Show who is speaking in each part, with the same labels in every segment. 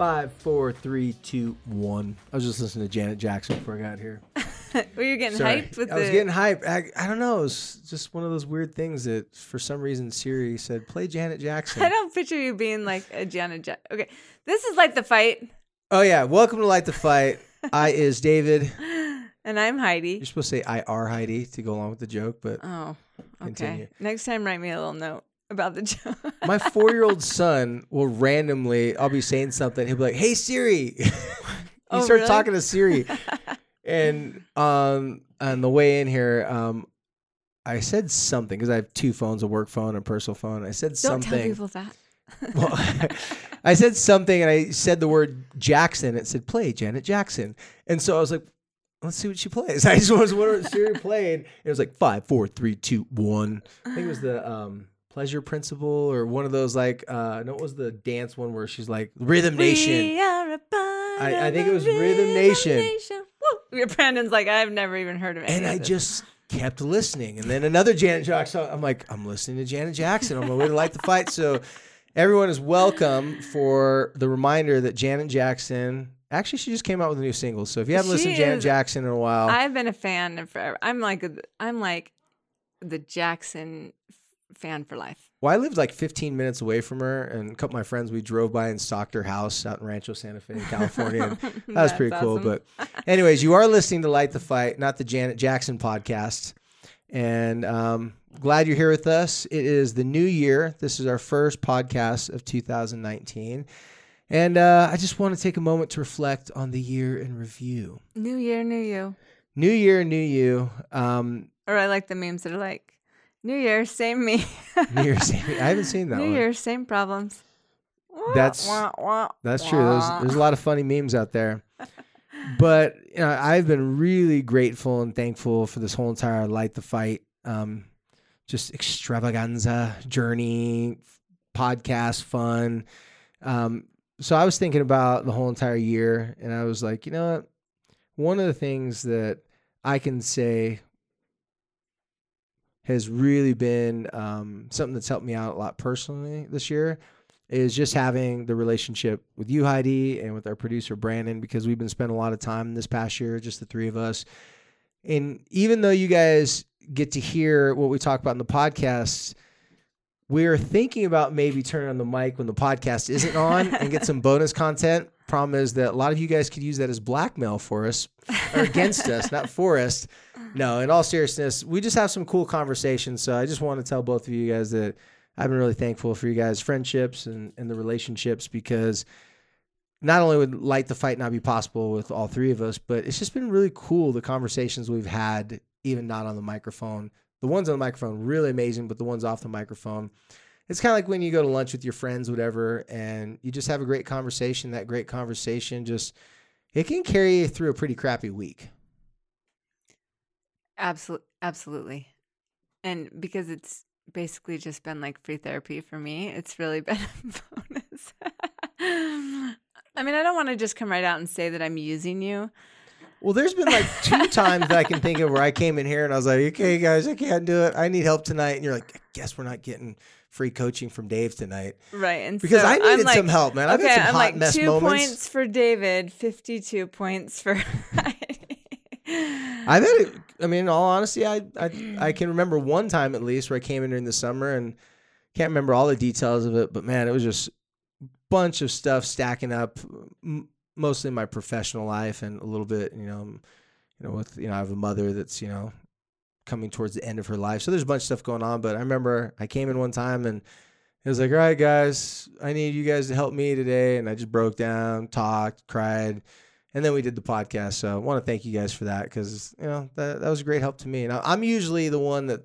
Speaker 1: Five, four, three, two, one. I was just listening to Janet Jackson before I got here.
Speaker 2: Were you getting
Speaker 1: Sorry.
Speaker 2: hyped with
Speaker 1: I was
Speaker 2: the?
Speaker 1: getting hyped. I, I don't know. It was just one of those weird things that for some reason Siri said, play Janet Jackson.
Speaker 2: I don't picture you being like a Janet. Ja- okay, this is like the fight,
Speaker 1: oh, yeah. Welcome to Light the Fight. I is David.
Speaker 2: and I'm Heidi.
Speaker 1: You're supposed to say I are Heidi to go along with the joke, but
Speaker 2: Oh, okay.
Speaker 1: Continue.
Speaker 2: Next time, write me a little note about the joke.
Speaker 1: my four year old son will randomly, I'll be saying something. He'll be like, hey, Siri. he
Speaker 2: Oh,
Speaker 1: starts
Speaker 2: really?
Speaker 1: talking to Siri. and um, on the way in here, um, I said something because I have two phones, a work phone and a personal phone. I said
Speaker 2: Don't tell
Speaker 1: something.
Speaker 2: people that.
Speaker 1: Well, I said something and I said the word Jackson. It said play Janet Jackson. And so I was like, let's see what she plays. I just was wondering what Siri played. And It was like five, four, three, two, one. I think it was the um, Pleasure Principle or one of those like, uh, no, it was the dance one where she's like Rhythm Nation.
Speaker 2: We are a part
Speaker 1: I- I think it was Rhythm Nation.
Speaker 2: Woo! Your Brandon's like, I've never even heard of it.
Speaker 1: And I just kept listening. And then another Janet Jackson. I'm like, I'm listening to Janet Jackson on my way to light the fight. So everyone is welcome for the reminder that Janet Jackson. Actually, she just came out with a new single. So if you haven't listened to Janet
Speaker 2: is-
Speaker 1: Jackson in a while,
Speaker 2: I've been a fan of forever. I'm like, I'm like the Jackson fan for life.
Speaker 1: well, I lived like 15 minutes away from her, and a couple of my friends we drove by and stalked her house out in Rancho Santa Fe, California. and that was
Speaker 2: That's
Speaker 1: pretty cool. But, anyways, you are listening to Light the Fight, not the Janet Jackson podcast. And um, glad you're here with us. It is the new year. This is our first podcast of 2019. And uh, I just want to take a moment to reflect on the year in review.
Speaker 2: New year, new you.
Speaker 1: New year, new you. Um,
Speaker 2: Or I like the memes that are like, New Year, same me.
Speaker 1: new year, same- me. I haven't seen that
Speaker 2: New
Speaker 1: one.
Speaker 2: Year, same problems.
Speaker 1: That's-
Speaker 2: wah, wah,
Speaker 1: That's true. There's, there's a lot of funny memes out there. But you know, I've been really grateful and thankful for this whole entire Light the Fight, um, just extravaganza journey, podcast fun. Um, so I was thinking about the whole entire year, and I was like, you know what? One of the things that I can say has really been um, something that's helped me out a lot personally this year is just having the relationship with you, Heidi, and with our producer Brandon, because we've been spending a lot of time this past year, just the three of us. And even though you guys get to hear what we talk about in the podcast, we're thinking about maybe turning on the mic when the podcast isn't on and get some bonus content. Problem is that a lot of you guys could use that as blackmail for us or against us, not for us. No, in all seriousness, we just have some cool conversations. So I just want to tell both of you guys that I've been really thankful for you guys' friendships and, and the relationships because not only would Light the Fight not be possible with all three of us, but it's just been really cool the conversations we've had, even not on the microphone. The ones on the microphone, really amazing, but the ones off the microphone, it's kind of like when you go to lunch with your friends, whatever, and you just have a great conversation. That great conversation just, it can carry you through a pretty crappy week.
Speaker 2: Absolutely, absolutely. And because it's basically just been like free therapy for me, it's really been a bonus. I mean, I don't want to just come right out and say that I'm using you.
Speaker 1: Well, there's been like two times that I can think of where I came in here and I was like, okay, guys, I can't do it. I need help tonight. And you're like, I guess we're not getting free coaching from Dave tonight.
Speaker 2: Right. And
Speaker 1: Because
Speaker 2: so
Speaker 1: I needed
Speaker 2: like,
Speaker 1: some help, man. I've
Speaker 2: okay,
Speaker 1: had some
Speaker 2: I'm
Speaker 1: hot
Speaker 2: like
Speaker 1: mess
Speaker 2: two
Speaker 1: moments.
Speaker 2: points for David, 52 points for
Speaker 1: I've had it. I mean, in all honesty, I, I I can remember one time at least where I came in during the summer and can't remember all the details of it, but man, it was just a bunch of stuff stacking up, mostly my professional life and a little bit, you know, you know, with you know, I have a mother that's you know coming towards the end of her life, so there's a bunch of stuff going on. But I remember I came in one time and it was like, all right, guys, I need you guys to help me today, and I just broke down, talked, cried. and then we did the podcast. So I want to thank you guys for that because you know that that was a great help to me. And I'm usually the one that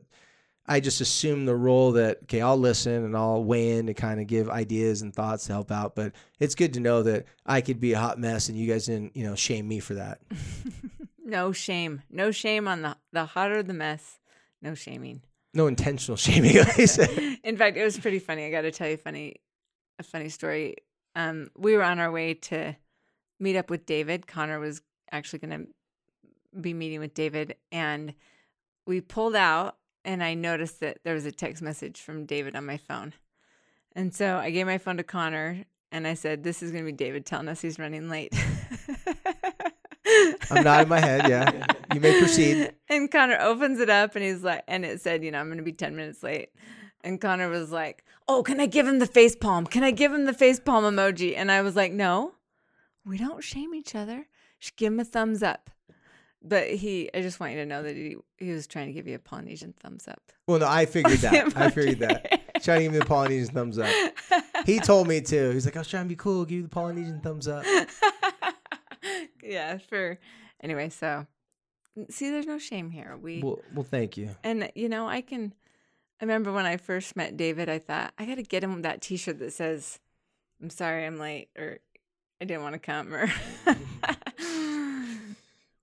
Speaker 1: I just assume the role that okay, I'll listen and I'll weigh in to kind of give ideas and thoughts to help out. But it's good to know that I could be a hot mess and you guys didn't you know shame me for that.
Speaker 2: No shame. No shame on the the hotter the mess. No shaming.
Speaker 1: No intentional shaming. Like I said.
Speaker 2: In fact, it was pretty funny. I got to tell you a funny a funny story. Um, we were on our way to meet up with David. Connor was actually going to be meeting with David, and we pulled out, and I noticed that there was a text message from David on my phone, and so I gave my phone to Connor, and I said, "This is going to be David telling us he's running late."
Speaker 1: I'm nodding my head. Yeah, you may proceed.
Speaker 2: And Connor opens it up and he's like, and it said, you know, I'm going to be 10 minutes late. And Connor was like, oh, can I give him the face palm? Can I give him the face palm emoji? And I was like, no, we don't shame each other. Just give him a thumbs up. But he, I just want you to know that he, he was trying to give you a Polynesian thumbs up.
Speaker 1: Well, no, I figured that. I figured that. Trying to give me the Polynesian thumbs up. He told me too. He's like, I was trying to be cool, give you the Polynesian thumbs up.
Speaker 2: yeah, for anyway. So see, there's no shame here. We
Speaker 1: Well, well, thank you.
Speaker 2: And you know, I can. I remember when I first met David, I thought I got to get him that T-shirt that says, "I'm sorry, I'm late," or "I didn't want to come," or.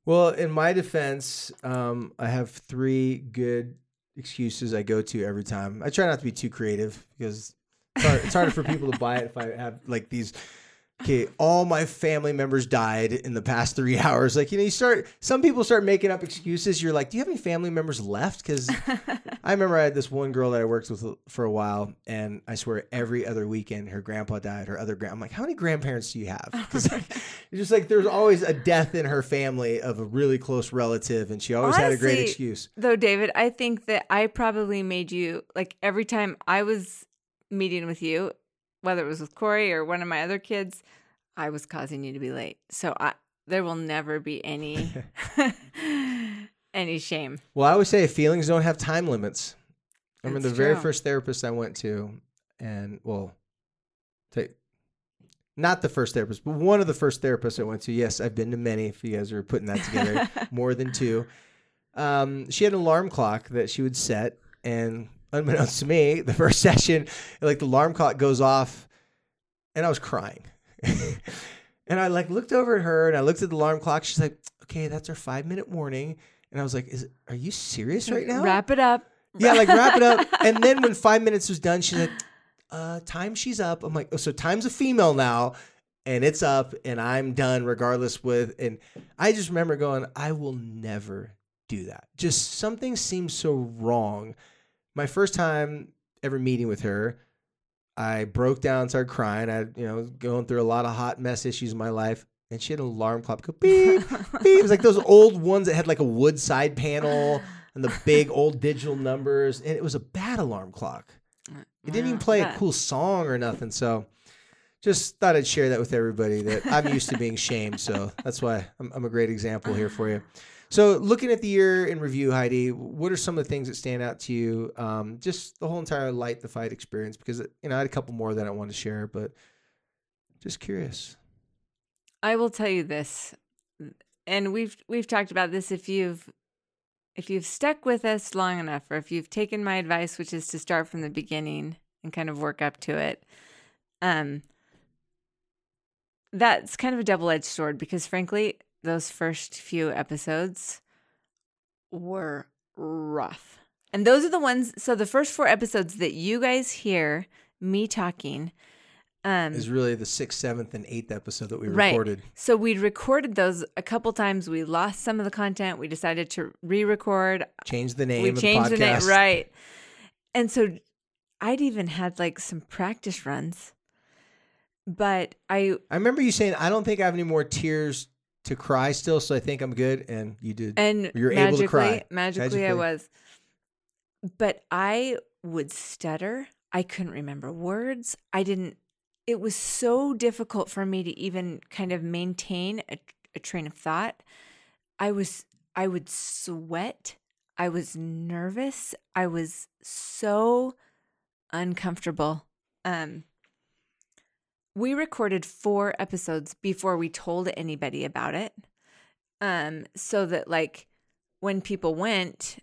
Speaker 1: Well, in my defense, um, I have three good excuses I go to every time. I try not to be too creative because it's, hard, it's harder for people to buy it if I have like these. Okay, all my family members died in the past three hours. Like you know, you start. Some people start making up excuses. You're like, do you have any family members left? Because I remember I had this one girl that I worked with for a while, and I swear every other weekend her grandpa died. Her other grand. I'm like, how many grandparents do you have? Because it's just like there's always a death in her family of a really close relative, and she always had a great excuse.
Speaker 2: Though, David, I think that I probably made you like every time I was meeting with you, whether it was with Corey or one of my other kids, I was causing you to be late. So I there will never be any any shame.
Speaker 1: Well, I always say feelings don't have time limits. I remember the very first therapist I went to, and well, take not the first therapist, but one of the first therapists I went to. Yes, I've been to many. If you guys are putting that together, more than two. Um, she had an alarm clock that she would set, and unbeknownst to me, the first session, like the alarm clock goes off, and I was crying. and I like looked over at her, and I looked at the alarm clock. She's like, "Okay, that's our five minute warning." And I was like, "Is are you serious right now?"
Speaker 2: Wrap it up.
Speaker 1: Yeah, like wrap it up. And then when five minutes was done, she's like, uh, time she's up. I'm like, oh, so time's a female now, and it's up, and I'm done regardless with. And I just remember going, I will never do that. Just something seems so wrong. My first time ever meeting with her, I broke down, started crying. I, you know, going through a lot of hot mess issues in my life. And she had an alarm clock go beep, beep. It was like those old ones that had like a wood side panel and the big old digital numbers. And it was a bad alarm clock. It didn't even play a cool song or nothing. So just thought I'd share that with everybody that I'm used to being shamed. So that's why I'm, I'm a great example here for you. So looking at the year in review, Heidi, what are some of the things that stand out to you? Um, just the whole entire light the fight experience, because you know I had a couple more that I wanted to share, but just curious.
Speaker 2: I will tell you this, and we've we've talked about this. If you've if you've stuck with us long enough, or if you've taken my advice, which is to start from the beginning and kind of work up to it, um, that's kind of a double edged sword because, frankly, those first few episodes were rough, and those are the ones. So the first four episodes that you guys hear me talking. Um,
Speaker 1: Is really the sixth, seventh, and eighth episode that we
Speaker 2: Right.
Speaker 1: recorded.
Speaker 2: so we'd recorded those a couple times. We lost some of the content. We decided to re-record.
Speaker 1: Change the name
Speaker 2: we
Speaker 1: of
Speaker 2: changed
Speaker 1: the
Speaker 2: the name, right? And so I'd even had like some practice runs, but I
Speaker 1: I remember you saying, "I don't think I have any more tears to cry still, so I think I'm good." And you did.
Speaker 2: and
Speaker 1: you're able to cry.
Speaker 2: magically, I was. But I would stutter. I couldn't remember words. I didn't. It was so difficult for me to even kind of maintain a, a train of thought. I was. I would sweat. I was nervous. I was so uncomfortable. Um. We recorded four episodes before we told anybody about it. Um, so that like when people went,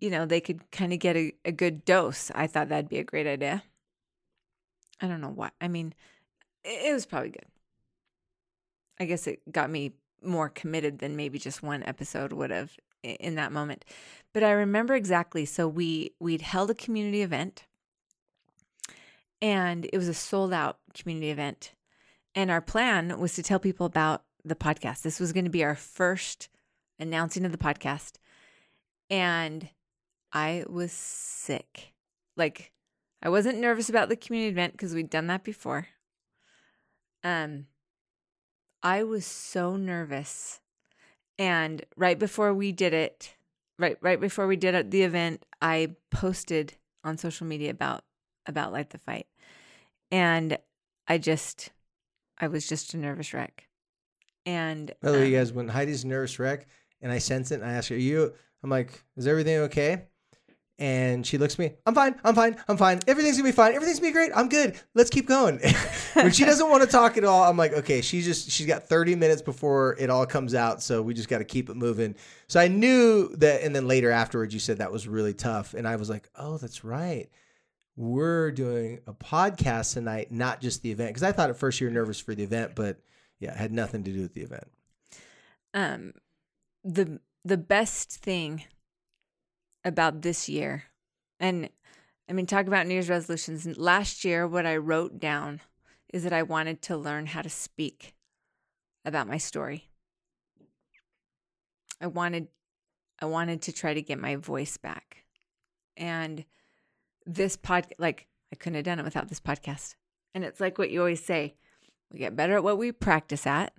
Speaker 2: you know, they could kind of get a, a good dose. I thought that'd be a great idea. I don't know why. I mean, it, it was probably good. I guess it got me more committed than maybe just one episode would have in that moment. But I remember exactly. So we we'd held a community event and it was a sold out community event. And our plan was to tell people about the podcast. This was going to be our first announcing of the podcast. And I was sick. Like I wasn't nervous about the community event because we'd done that before. Um I was so nervous. And right before we did it, right right before we did the event, I posted on social media about about Light the Fight. And I just I was just a nervous wreck. And
Speaker 1: By the way,
Speaker 2: um,
Speaker 1: you guys, when Heidi's a nervous wreck and I sense it and I ask her, Are you, I'm like, is everything okay? And she looks at me, I'm fine, I'm fine, I'm fine. Everything's gonna be fine. Everything's gonna be great. I'm good. Let's keep going. when she doesn't want to talk at all, I'm like, okay, she's just, she's got 30 minutes before it all comes out. So we just got to keep it moving. So I knew that. And then later afterwards, you said that was really tough. And I was like, oh, that's right. We're doing a podcast tonight, not just the event. Cause I thought at first you were nervous for the event, but yeah, it had nothing to do with the event.
Speaker 2: um the the best thing about this year and i mean talk about new year's resolutions last year what i wrote down is that i wanted to learn how to speak about my story i wanted i wanted to try to get my voice back and this pod like i couldn't have done it without this podcast and it's like what you always say we get better at what we practice at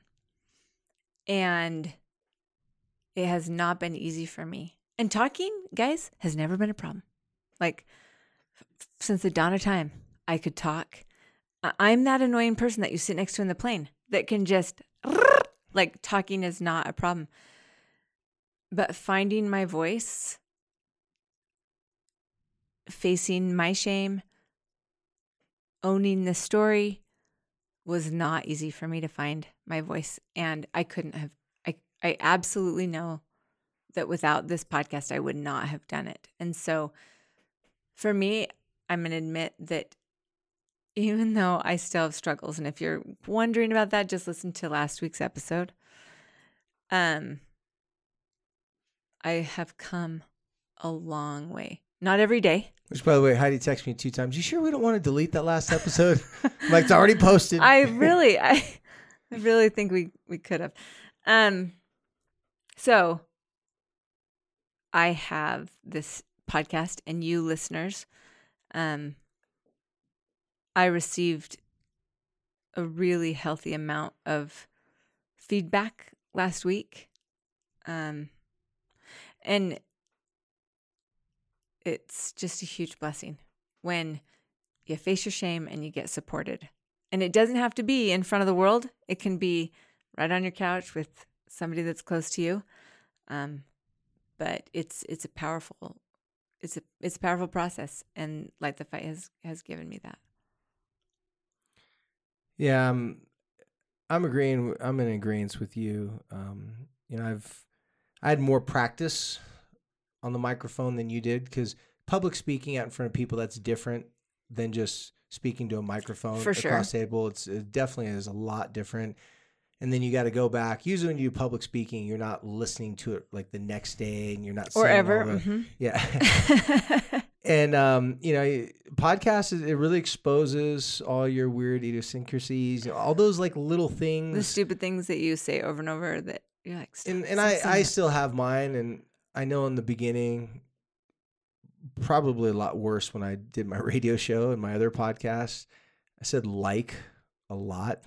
Speaker 2: and it has not been easy for me. And talking, guys, has never been a problem. Like since the dawn of time, I could talk. I'm that annoying person that you sit next to in the plane that can just like talking is not a problem. But finding my voice, facing my shame, owning the story was not easy for me to find my voice and I couldn't have I I absolutely know that without this podcast I would not have done it. And so for me, I'm going to admit that even though I still have struggles and if you're wondering about that just listen to last week's episode. Um I have come a long way. Not every day.
Speaker 1: Which, by the way, Heidi texted me two times. You sure we don't want to delete that last episode? I'm like, it's already posted.
Speaker 2: I really, I, I really think we we could have. Um, so I have this podcast, and you listeners, um, I received a really healthy amount of feedback last week, um, and it's just a huge blessing when you face your shame and you get supported. And it doesn't have to be in front of the world. It can be right on your couch with somebody that's close to you. Um, but it's it's a powerful it's a it's a powerful process and Light the Fight has has given me that.
Speaker 1: yeah, I'm, I'm agreeing. I'm in agreement with you. Um, you know, I've, I had more practice on the microphone than you did because public speaking out in front of people that's different than just speaking to a microphone
Speaker 2: For sure.
Speaker 1: across table. It's it definitely is a lot different. And then you got to go back. Usually, when you do public speaking, you're not listening to it like the next day, and you're not
Speaker 2: Or ever.
Speaker 1: the-
Speaker 2: mhm.
Speaker 1: Yeah. and um, you know, podcast it really exposes all your weird idiosyncrasies, all those like little things.
Speaker 2: the stupid things that you say over and over that you're like
Speaker 1: and and I I
Speaker 2: that."
Speaker 1: still have mine, and I know in the beginning, probably a lot worse when I did my radio show and my other podcast. I said like a lot,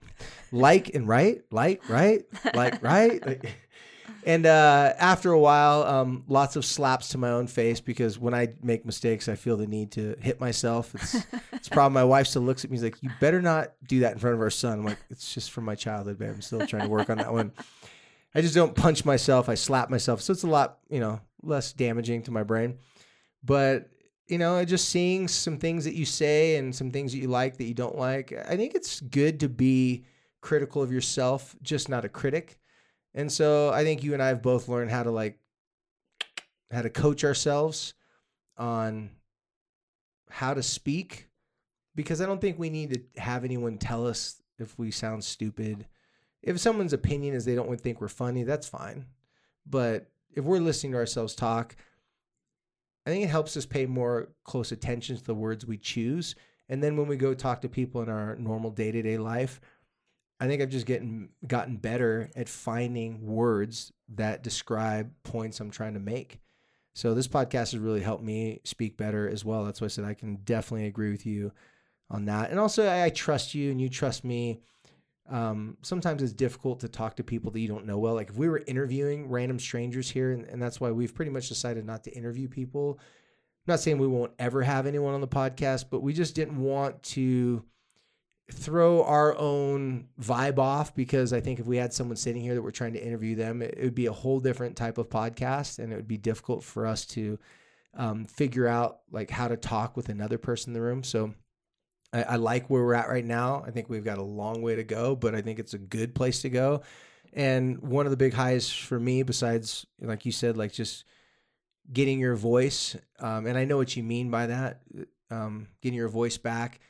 Speaker 1: like and right, like right, like right. And uh, after a while, um, lots of slaps to my own face because when I make mistakes, I feel the need to hit myself. It's it's a problem. My wife still looks at me. She's like, "You better not do that in front of our son." I'm like, "It's just from my childhood, babe. I'm still trying to work on that one." I just don't punch myself. I slap myself, so it's a lot, you know, less damaging to my brain. But you know, just seeing some things that you say and some things that you like that you don't like. I think it's good to be critical of yourself, just not a critic. And so I think you and I have both learned how to like how to coach ourselves on how to speak because I don't think we need to have anyone tell us if we sound stupid. If someone's opinion is they don't think we're funny, that's fine. But if we're listening to ourselves talk, I think it helps us pay more close attention to the words we choose. And then when we go talk to people in our normal day to day life, I think I've just getting gotten better at finding words that describe points I'm trying to make. So this podcast has really helped me speak better as well. That's why I said I can definitely agree with you on that. And also, I, I trust you and you trust me. Um, sometimes it's difficult to talk to people that you don't know well. Like if we were interviewing random strangers here, and, and that's why we've pretty much decided not to interview people. I'm not saying we won't ever have anyone on the podcast, but we just didn't want to throw our own vibe off because I think if we had someone sitting here that we're trying to interview them, it, would be a whole different type of podcast, and it would be difficult for us to um, figure out like how to talk with another person in the room. So I, I like where we're at right now. I think we've got a long way to go, but I think it's a good place to go. And one of the big highs for me, besides like you said, like just getting your voice, um, and I know what you mean by that, um, getting your voice back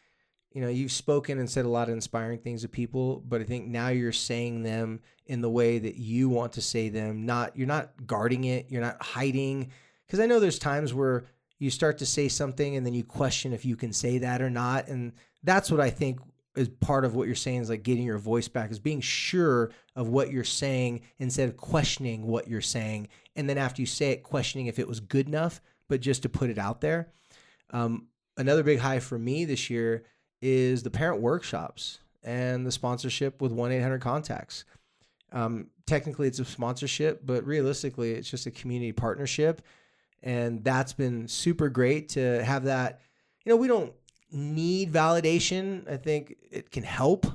Speaker 1: you know you've spoken and said a lot of inspiring things to people but i think now you're saying them in the way that you want to say them not you're not guarding it you're not hiding because i know there's times where you start to say something and then you question if you can say that or not and that's what i think is part of what you're saying is like getting your voice back is being sure of what you're saying instead of questioning what you're saying and then after you say it questioning if it was good enough but just to put it out there um, another big high for me this year is the parent workshops and the sponsorship with 1 800 contacts. Um, technically, it's a sponsorship, but realistically, it's just a community partnership. And that's been super great to have that. You know, we don't need validation. I think it can help.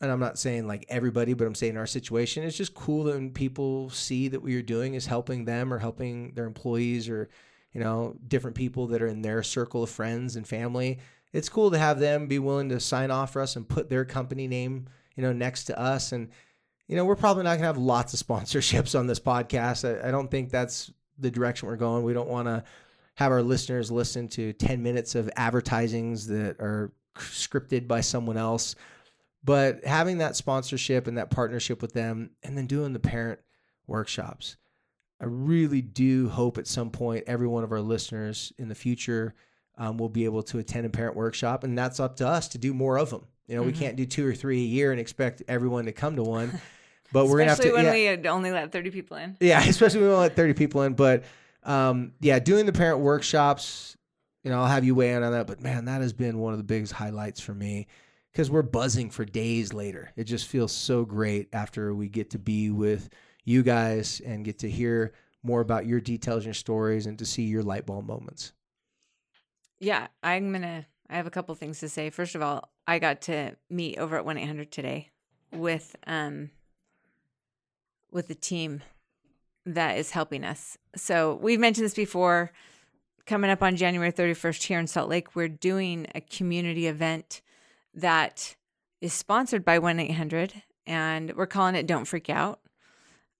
Speaker 1: And I'm not saying like everybody, but I'm saying our situation. It's just cool that when people see that what you're doing is helping them or helping their employees or, you know, different people that are in their circle of friends and family it's cool to have them be willing to sign off for us and put their company name, you know, next to us. And, you know, we're probably not going to have lots of sponsorships on this podcast. I, I don't think that's the direction we're going. We don't want to have our listeners listen to 10 minutes of advertisings that are scripted by someone else. But having that sponsorship and that partnership with them and then doing the parent workshops. I really do hope at some point every one of our listeners in the future um, will be able to attend a parent workshop, and that's up to us to do more of them. You know, mm-hmm. we can't do two or three a year and expect everyone to come to one. But we're gonna have to.
Speaker 2: when
Speaker 1: yeah,
Speaker 2: we only let thirty people in.
Speaker 1: Yeah, especially when we only let thirty people in. But um, yeah, doing the parent workshops, you know, I'll have you weigh in on that. But man, that has been one of the biggest highlights for me because we're buzzing for days later. It just feels so great after we get to be with you guys and get to hear more about your details and your stories and to see your light bulb moments.
Speaker 2: Yeah, I'm gonna. I have a couple things to say. First of all, I got to meet over at one eight hundred today with um with the team that is helping us. So we've mentioned this before. Coming up on January 31st here in Salt Lake, we're doing a community event that is sponsored by 1 800, and we're calling it Don't Freak Out.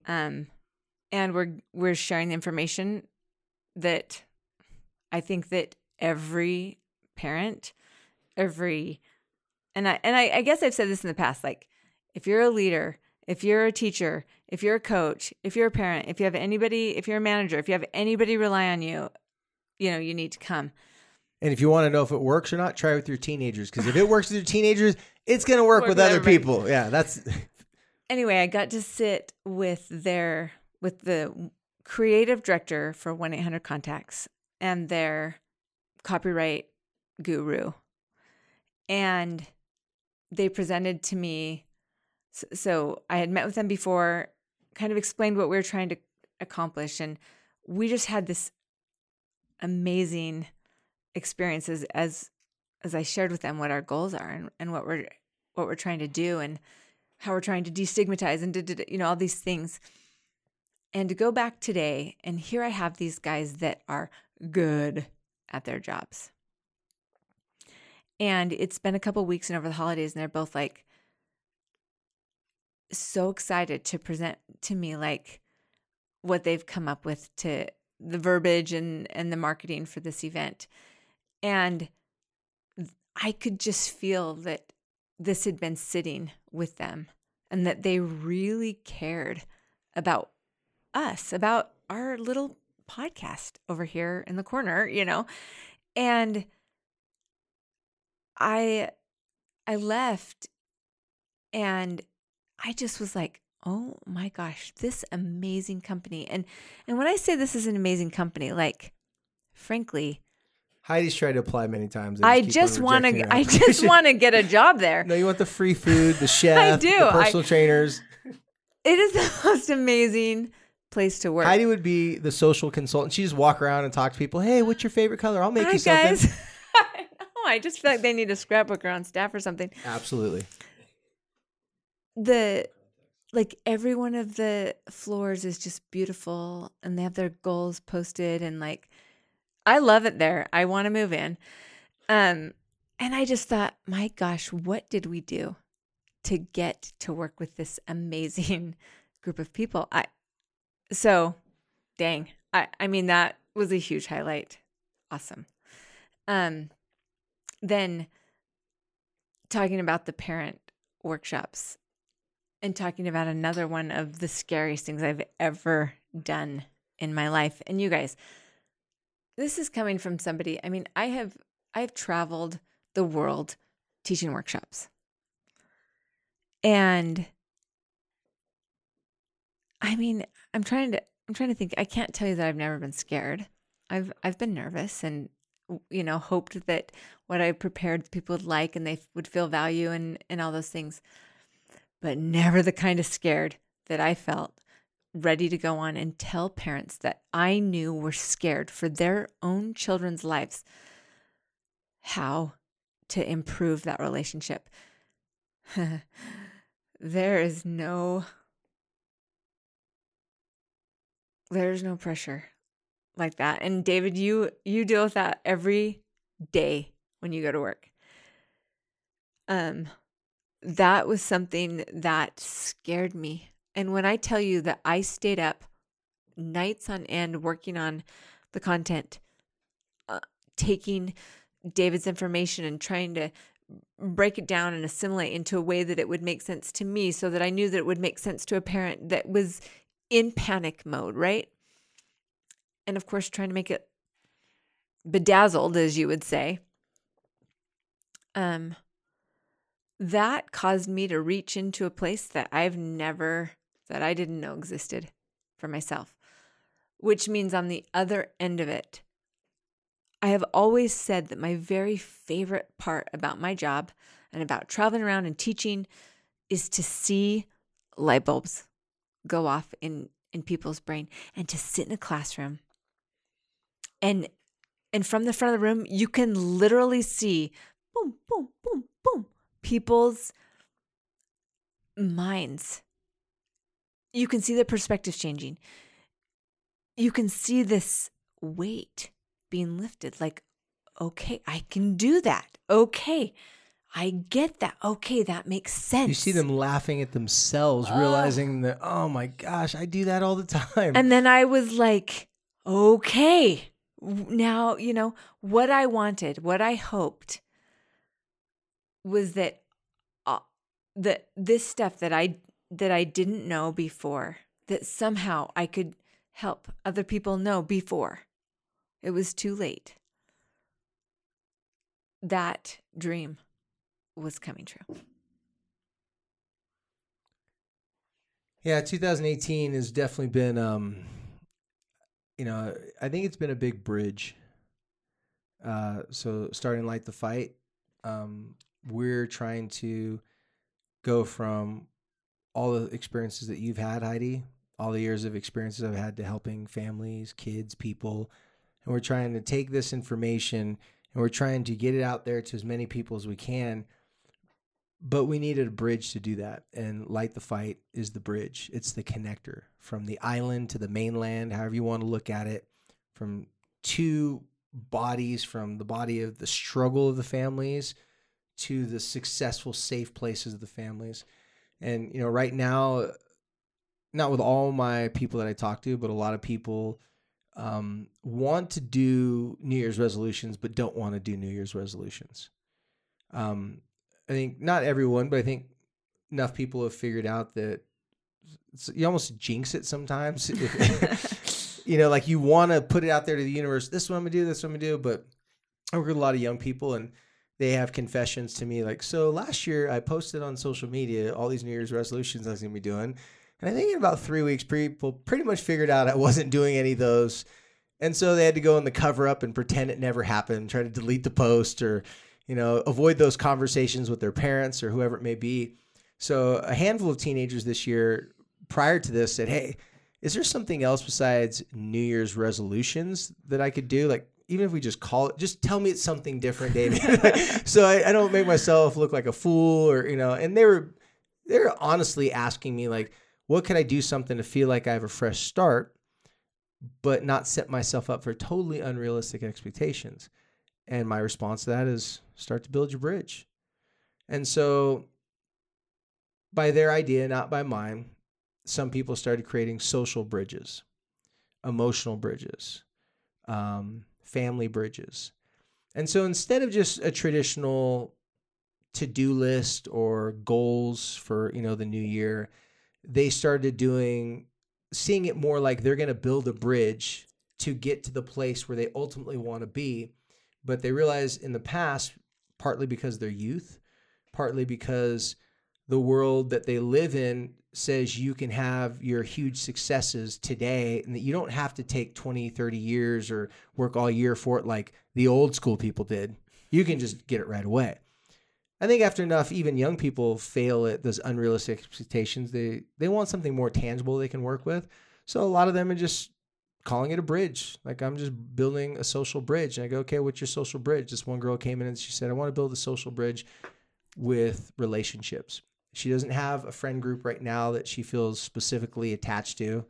Speaker 2: Um, and we're we're sharing the information that I think that every parent, every and I and I, I guess I've said this in the past, like if you're a leader, if you're a teacher, if you're a coach, if you're a parent, if you have anybody, if you're a manager, if you have anybody rely on you, you know, you need to come.
Speaker 1: And if you want to know if it works or not, try it with your teenagers. Because if it works with your teenagers, it's going to work, work, with, with other everybody. people. Yeah, that's.
Speaker 2: anyway, I got to sit with their with the creative director for one eight hundred contacts and their copyright guru. And they presented to me. So I had met with them before, kind of explained what we were trying to accomplish. And we just had this amazing experiences as as I shared with them what our goals are and, and what we're what we're trying to do and how we're trying to destigmatize and did you know all these things. And to go back today and here I have these guys that are good at their jobs. And it's been a couple weeks and over the holidays, and they're both like so excited to present to me like what they've come up with to the verbiage and and the marketing for this event. And I could just feel that this had been sitting with them and that they really cared about us, about our little podcast over here in the corner, you know. And I I left and I just was like, "Oh my gosh, this amazing company." And and when I say this is an amazing company, like frankly,
Speaker 1: Heidi's tried to apply many times.
Speaker 2: I just want to I just want to get a job there.
Speaker 1: No, you want the free food, the chef,
Speaker 2: do.
Speaker 1: the
Speaker 2: I-
Speaker 1: personal trainers.
Speaker 2: It is the most amazing place to work.
Speaker 1: Heidi would be the social consultant. She just walk around and talk to people. Hey, what's your favorite color? I'll make
Speaker 2: Hi
Speaker 1: you something.
Speaker 2: guys. I know. I just feel like they need a scrapbooker on staff or something.
Speaker 1: Absolutely.
Speaker 2: The like every one of the floors is just beautiful and they have their goals posted and like I love it there. I want to move in. Um and I just thought, my gosh, what did we do to get to work with this amazing group of people? I so dang. I I mean that was a huge highlight. Awesome. Um then talking about the parent workshops and talking about another one of the scariest things I've ever done in my life. And you guys, this is coming from somebody, I mean, I have I've traveled the world teaching workshops. And I mean, I'm trying to I'm trying to think. I can't tell you that I've never been scared. I've I've been nervous and you know, hoped that what I prepared people would like and they would feel value and and all those things but never the kind of scared that I felt ready to go on and tell parents that I knew were scared for their own children's lives how to improve that relationship. there is no there's no pressure like that. And David, you you deal with that every day when you go to work. Um that was something that scared me. And when I tell you that I stayed up nights on end working on the content, uh, taking David's information and trying to break it down and assimilate into a way that it would make sense to me so that I knew that it would make sense to a parent that was in panic mode, right? And of course, trying to make it bedazzled, as you would say. Um, that caused me to reach into a place that I've never, that I didn't know existed for myself, which means on the other end of it, I have always said that my very favorite part about my job and about traveling around and teaching is to see light bulbs go off in, in people's brain and to sit in a classroom. And and from the front of the room you can literally see boom boom boom boom people's minds. You can see their perspectives changing. You can see this weight being lifted like, okay, I can do that. Okay, I get that. Okay, that makes sense.
Speaker 1: You see them laughing at themselves, realizing that, oh my gosh, I do that all the time.
Speaker 2: And then I was like, okay, now, you know, what I wanted, what I hoped was that uh, that this stuff that I that I didn't know before, that somehow I could help other people know before it was too late. That dream was coming true.
Speaker 1: Yeah, 2018 has definitely been, um, you know, I think it's been a big bridge. Uh, so starting light the fight, um, we're trying to go from all the experiences that you've had, Heidi, all the years of experiences I've had to helping families, kids, people, and we're trying to take this information and we're trying to get it out there to as many people as we can but we needed a bridge to do that and light the fight is the bridge. It's the connector from the island to the mainland however you want to look at it from two bodies from the body of the struggle of the families to the successful, safe places of the families. And, you know, right now, not with all my people that I talk to, but a lot of people um, want to do New Year's resolutions, but don't want to do New Year's resolutions. Um, I think not everyone, but I think enough people have figured out that you almost jinx it sometimes. you know, like you want to put it out there to the universe. This is what I'm gonna do. This is what I'm gonna do. But I work with a lot of young people, and they have confessions to me like, so last year I posted on social media all these New Year's resolutions I was gonna be doing, and I think in about three weeks, people pretty much figured out I wasn't doing any of those. And so they had to go in the cover up and pretend it never happened, try to delete the post or, you know, avoid those conversations with their parents or whoever it may be. So a handful of teenagers this year prior to this said, Hey, is there something else besides New Year's resolutions that I could do? Like, even if we just call it, just tell me it's something different, David. so I, I, don't make myself look like a fool or, you know, and they were, they were honestly asking me like, what can I do something to feel like I have a fresh start, but not set myself up for totally unrealistic expectations? And my response to that is start to build your bridge. And so by their idea, not by mine, some people started creating social bridges, emotional bridges, um, family bridges. And so instead of just a traditional to-do list or goals for, you know, the new year, they started doing seeing it more like they're going to build a bridge to get to the place where they ultimately want to be. But they realized in the past, partly because they're youth, partly because the world that they live in says you can have your huge successes today and that you don't have to take 20, 30 years or work all year for it like the old school people did. You can just get it right away. I think after enough, even young people fail at those unrealistic expectations. They they want something more tangible they can work with. So a lot of them are just calling it a bridge. Like I'm just building a social bridge. And I go, okay, what's your social bridge? This one girl came in and she said, I want to build a social bridge with relationships. She doesn't have a friend group right now that she feels specifically attached to.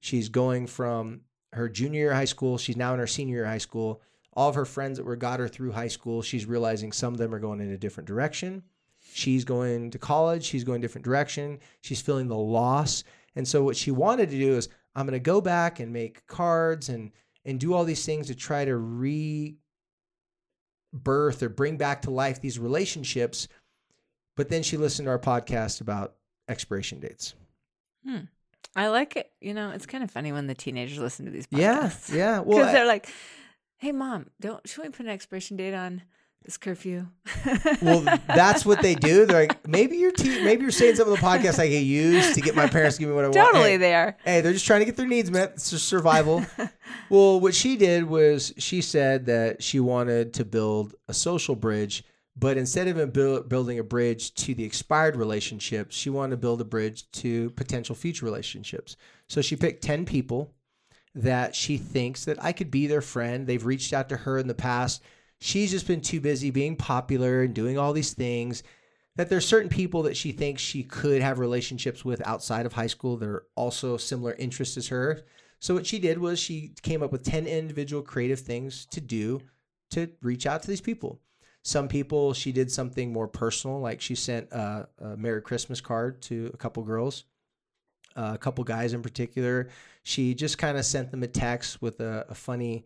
Speaker 1: She's going from her junior year high school. She's now in her senior year high school. All of her friends that were got her through high school, she's realizing some of them are going in a different direction. She's going to college. She's going a different direction. She's feeling the loss. And so what she wanted to do is, I'm going to go back and make cards and and do all these things to try to rebirth or bring back to life these relationships but then she listened to our podcast about expiration dates.
Speaker 2: Hmm. I like it. You know, it's kind of funny when the teenagers listen to these
Speaker 1: podcasts. Yeah, yeah.
Speaker 2: Well, they're like, "Hey, mom, don't should we put an expiration date on this curfew?"
Speaker 1: well, that's what they do. They're like, maybe you're te- maybe you're saying some of the podcasts I can use to get my parents to give me what I
Speaker 2: totally
Speaker 1: want.
Speaker 2: Totally, they
Speaker 1: are. Hey, they're just trying to get their needs met. It's just survival. well, what she did was she said that she wanted to build a social bridge but instead of build, building a bridge to the expired relationships, she wanted to build a bridge to potential future relationships. So she picked 10 people that she thinks that I could be their friend. They've reached out to her in the past. She's just been too busy being popular and doing all these things that there's certain people that she thinks she could have relationships with outside of high school that are also similar interests as her. So what she did was she came up with 10 individual creative things to do to reach out to these people. Some people, she did something more personal, like she sent a, a Merry Christmas card to a couple girls, uh, a couple guys in particular. She just kind of sent them a text with a, a funny,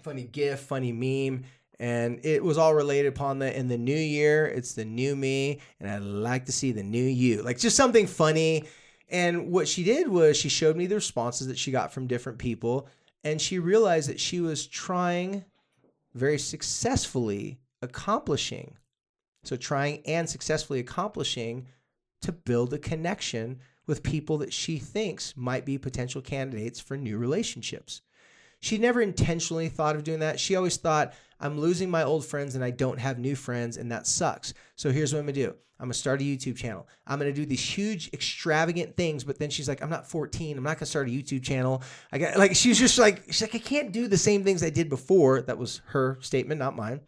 Speaker 1: funny gif, funny meme, and it was all related upon the in the new year. It's the new me, and I'd like to see the new you, like just something funny. And what she did was she showed me the responses that she got from different people, and she realized that she was trying very successfully accomplishing. So, trying and successfully accomplishing to build a connection with people that she thinks might be potential candidates for new relationships. She never intentionally thought of doing that. She always thought, I'm losing my old friends and I don't have new friends, and that sucks. So here's what I'm gonna do I'm gonna start a YouTube channel. I'm gonna do these huge, extravagant things. But then she's like, I'm not 14. I'm not gonna start a YouTube channel. I got like, she's just like, she's like, I can't do the same things I did before. That was her statement, not mine.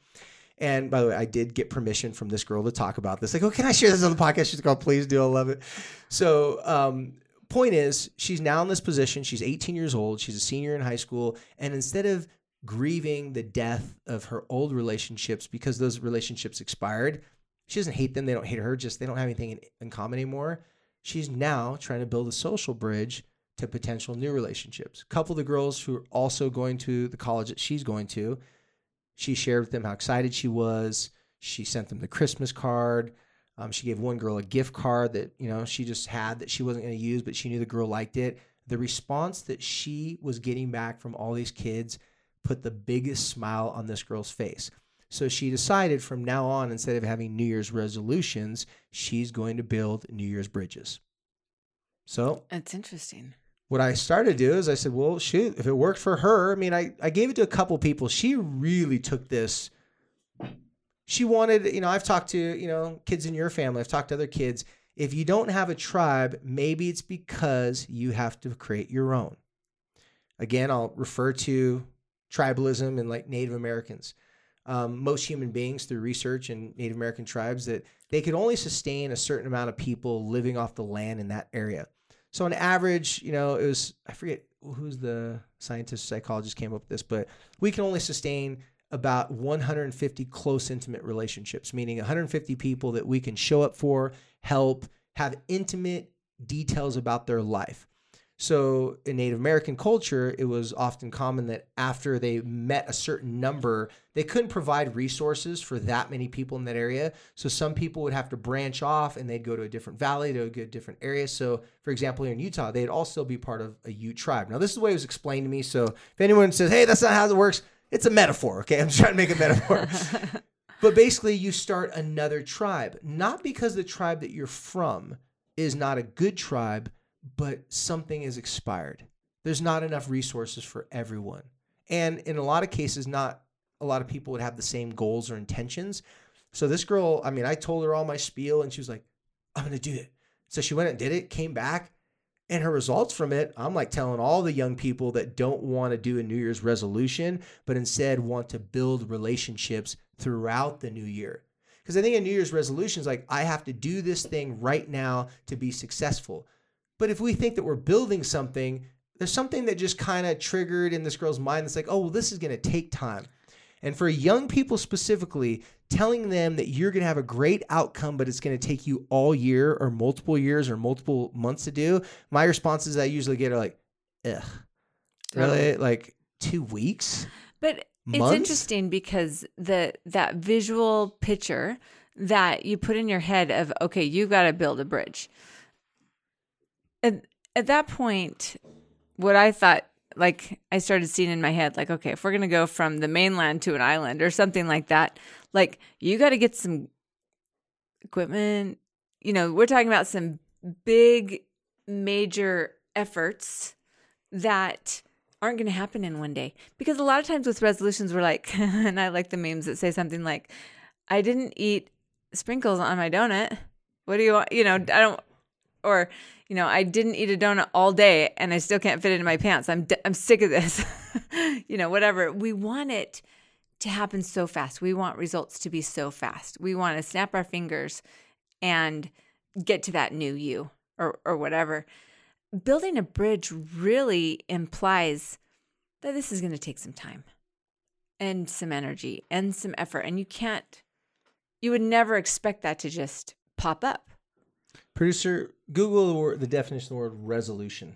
Speaker 1: And by the way, I did get permission from this girl to talk about this. Like, oh, can I share this on the podcast? She's like, oh, please do. I love it. So, um, point is, she's now in this position. She's 18 years old. She's a senior in high school. And instead of grieving the death of her old relationships because those relationships expired. She doesn't hate them. They don't hate her. Just they don't have anything in, in common anymore. She's now trying to build a social bridge to potential new relationships. Couple of the girls who are also going to the college that she's going to, she shared with them how excited she was. She sent them the Christmas card. Um, she gave one girl a gift card that you know she just had that she wasn't going to use, but she knew the girl liked it. The response that she was getting back from all these kids put the biggest smile on this girl's face. So she decided from now on, instead of having New Year's resolutions, she's going to build New Year's bridges. So
Speaker 2: It's interesting.
Speaker 1: What I started to do is I said, well, shoot, if it worked for her, I mean, I, I gave it to a couple people. She really took this. She wanted, you know, I've talked to, you know, kids in your family, I've talked to other kids. If you don't have a tribe, maybe it's because you have to create your own. Again, I'll refer to tribalism and like Native Americans. Um, most human beings, through research and Native American tribes, that they could only sustain a certain amount of people living off the land in that area. So on average, you know, it was I forget who's the scientist psychologist came up with this, but we can only sustain about 150 close intimate relationships, meaning 150 people that we can show up for, help, have intimate details about their life. So in Native American culture, it was often common that after they met a certain number, they couldn't provide resources for that many people in that area. So some people would have to branch off and they'd go to a different valley, to a different area. So for example, here in Utah, they'd also be part of a Ute tribe. Now this is the way it was explained to me. So if anyone says, hey, that's not how it works, it's a metaphor. Okay. I'm trying to make a metaphor. but basically you start another tribe, not because the tribe that you're from is not a good tribe, but something is expired. There's not enough resources for everyone. And in a lot of cases, not a lot of people would have the same goals or intentions. So this girl, I mean, I told her all my spiel and she was like, I'm going to do it. So she went and did it, came back, and her results from it, I'm like telling all the young people that don't want to do a New Year's resolution, but instead want to build relationships throughout the new year. Because I think a New Year's resolution is like, I have to do this thing right now to be successful. But if we think that we're building something, there's something that just kind of triggered in this girl's mind that's like, oh, well, this is going to take time. And for young people specifically, telling them that you're going to have a great outcome, but it's going to take you all year or multiple years or multiple months to do, my responses I usually get are like, ugh, really? Like two weeks?
Speaker 2: But it's interesting because the that visual picture that you put in your head of okay, you've got to build a bridge. At, at that point, what I thought like I started seeing in my head like okay, if we're going to go from the mainland to an island or something like that, like you got to get some equipment, you know, we're talking about some big major efforts that aren't going to happen in one day. Because a lot of times with resolutions, we're like, and I like the memes that say something like, I didn't eat sprinkles on my donut. What do you want? You know, I don't, or, you know, I didn't eat a donut all day and I still can't fit it in my pants. I'm, I'm sick of this. you know, whatever. We want it to happen so fast. We want results to be so fast. We want to snap our fingers and get to that new you or, or whatever building a bridge really implies that this is going to take some time and some energy and some effort. And you can't, you would never expect that to just pop up.
Speaker 1: Producer, Google the, word, the definition of the word resolution.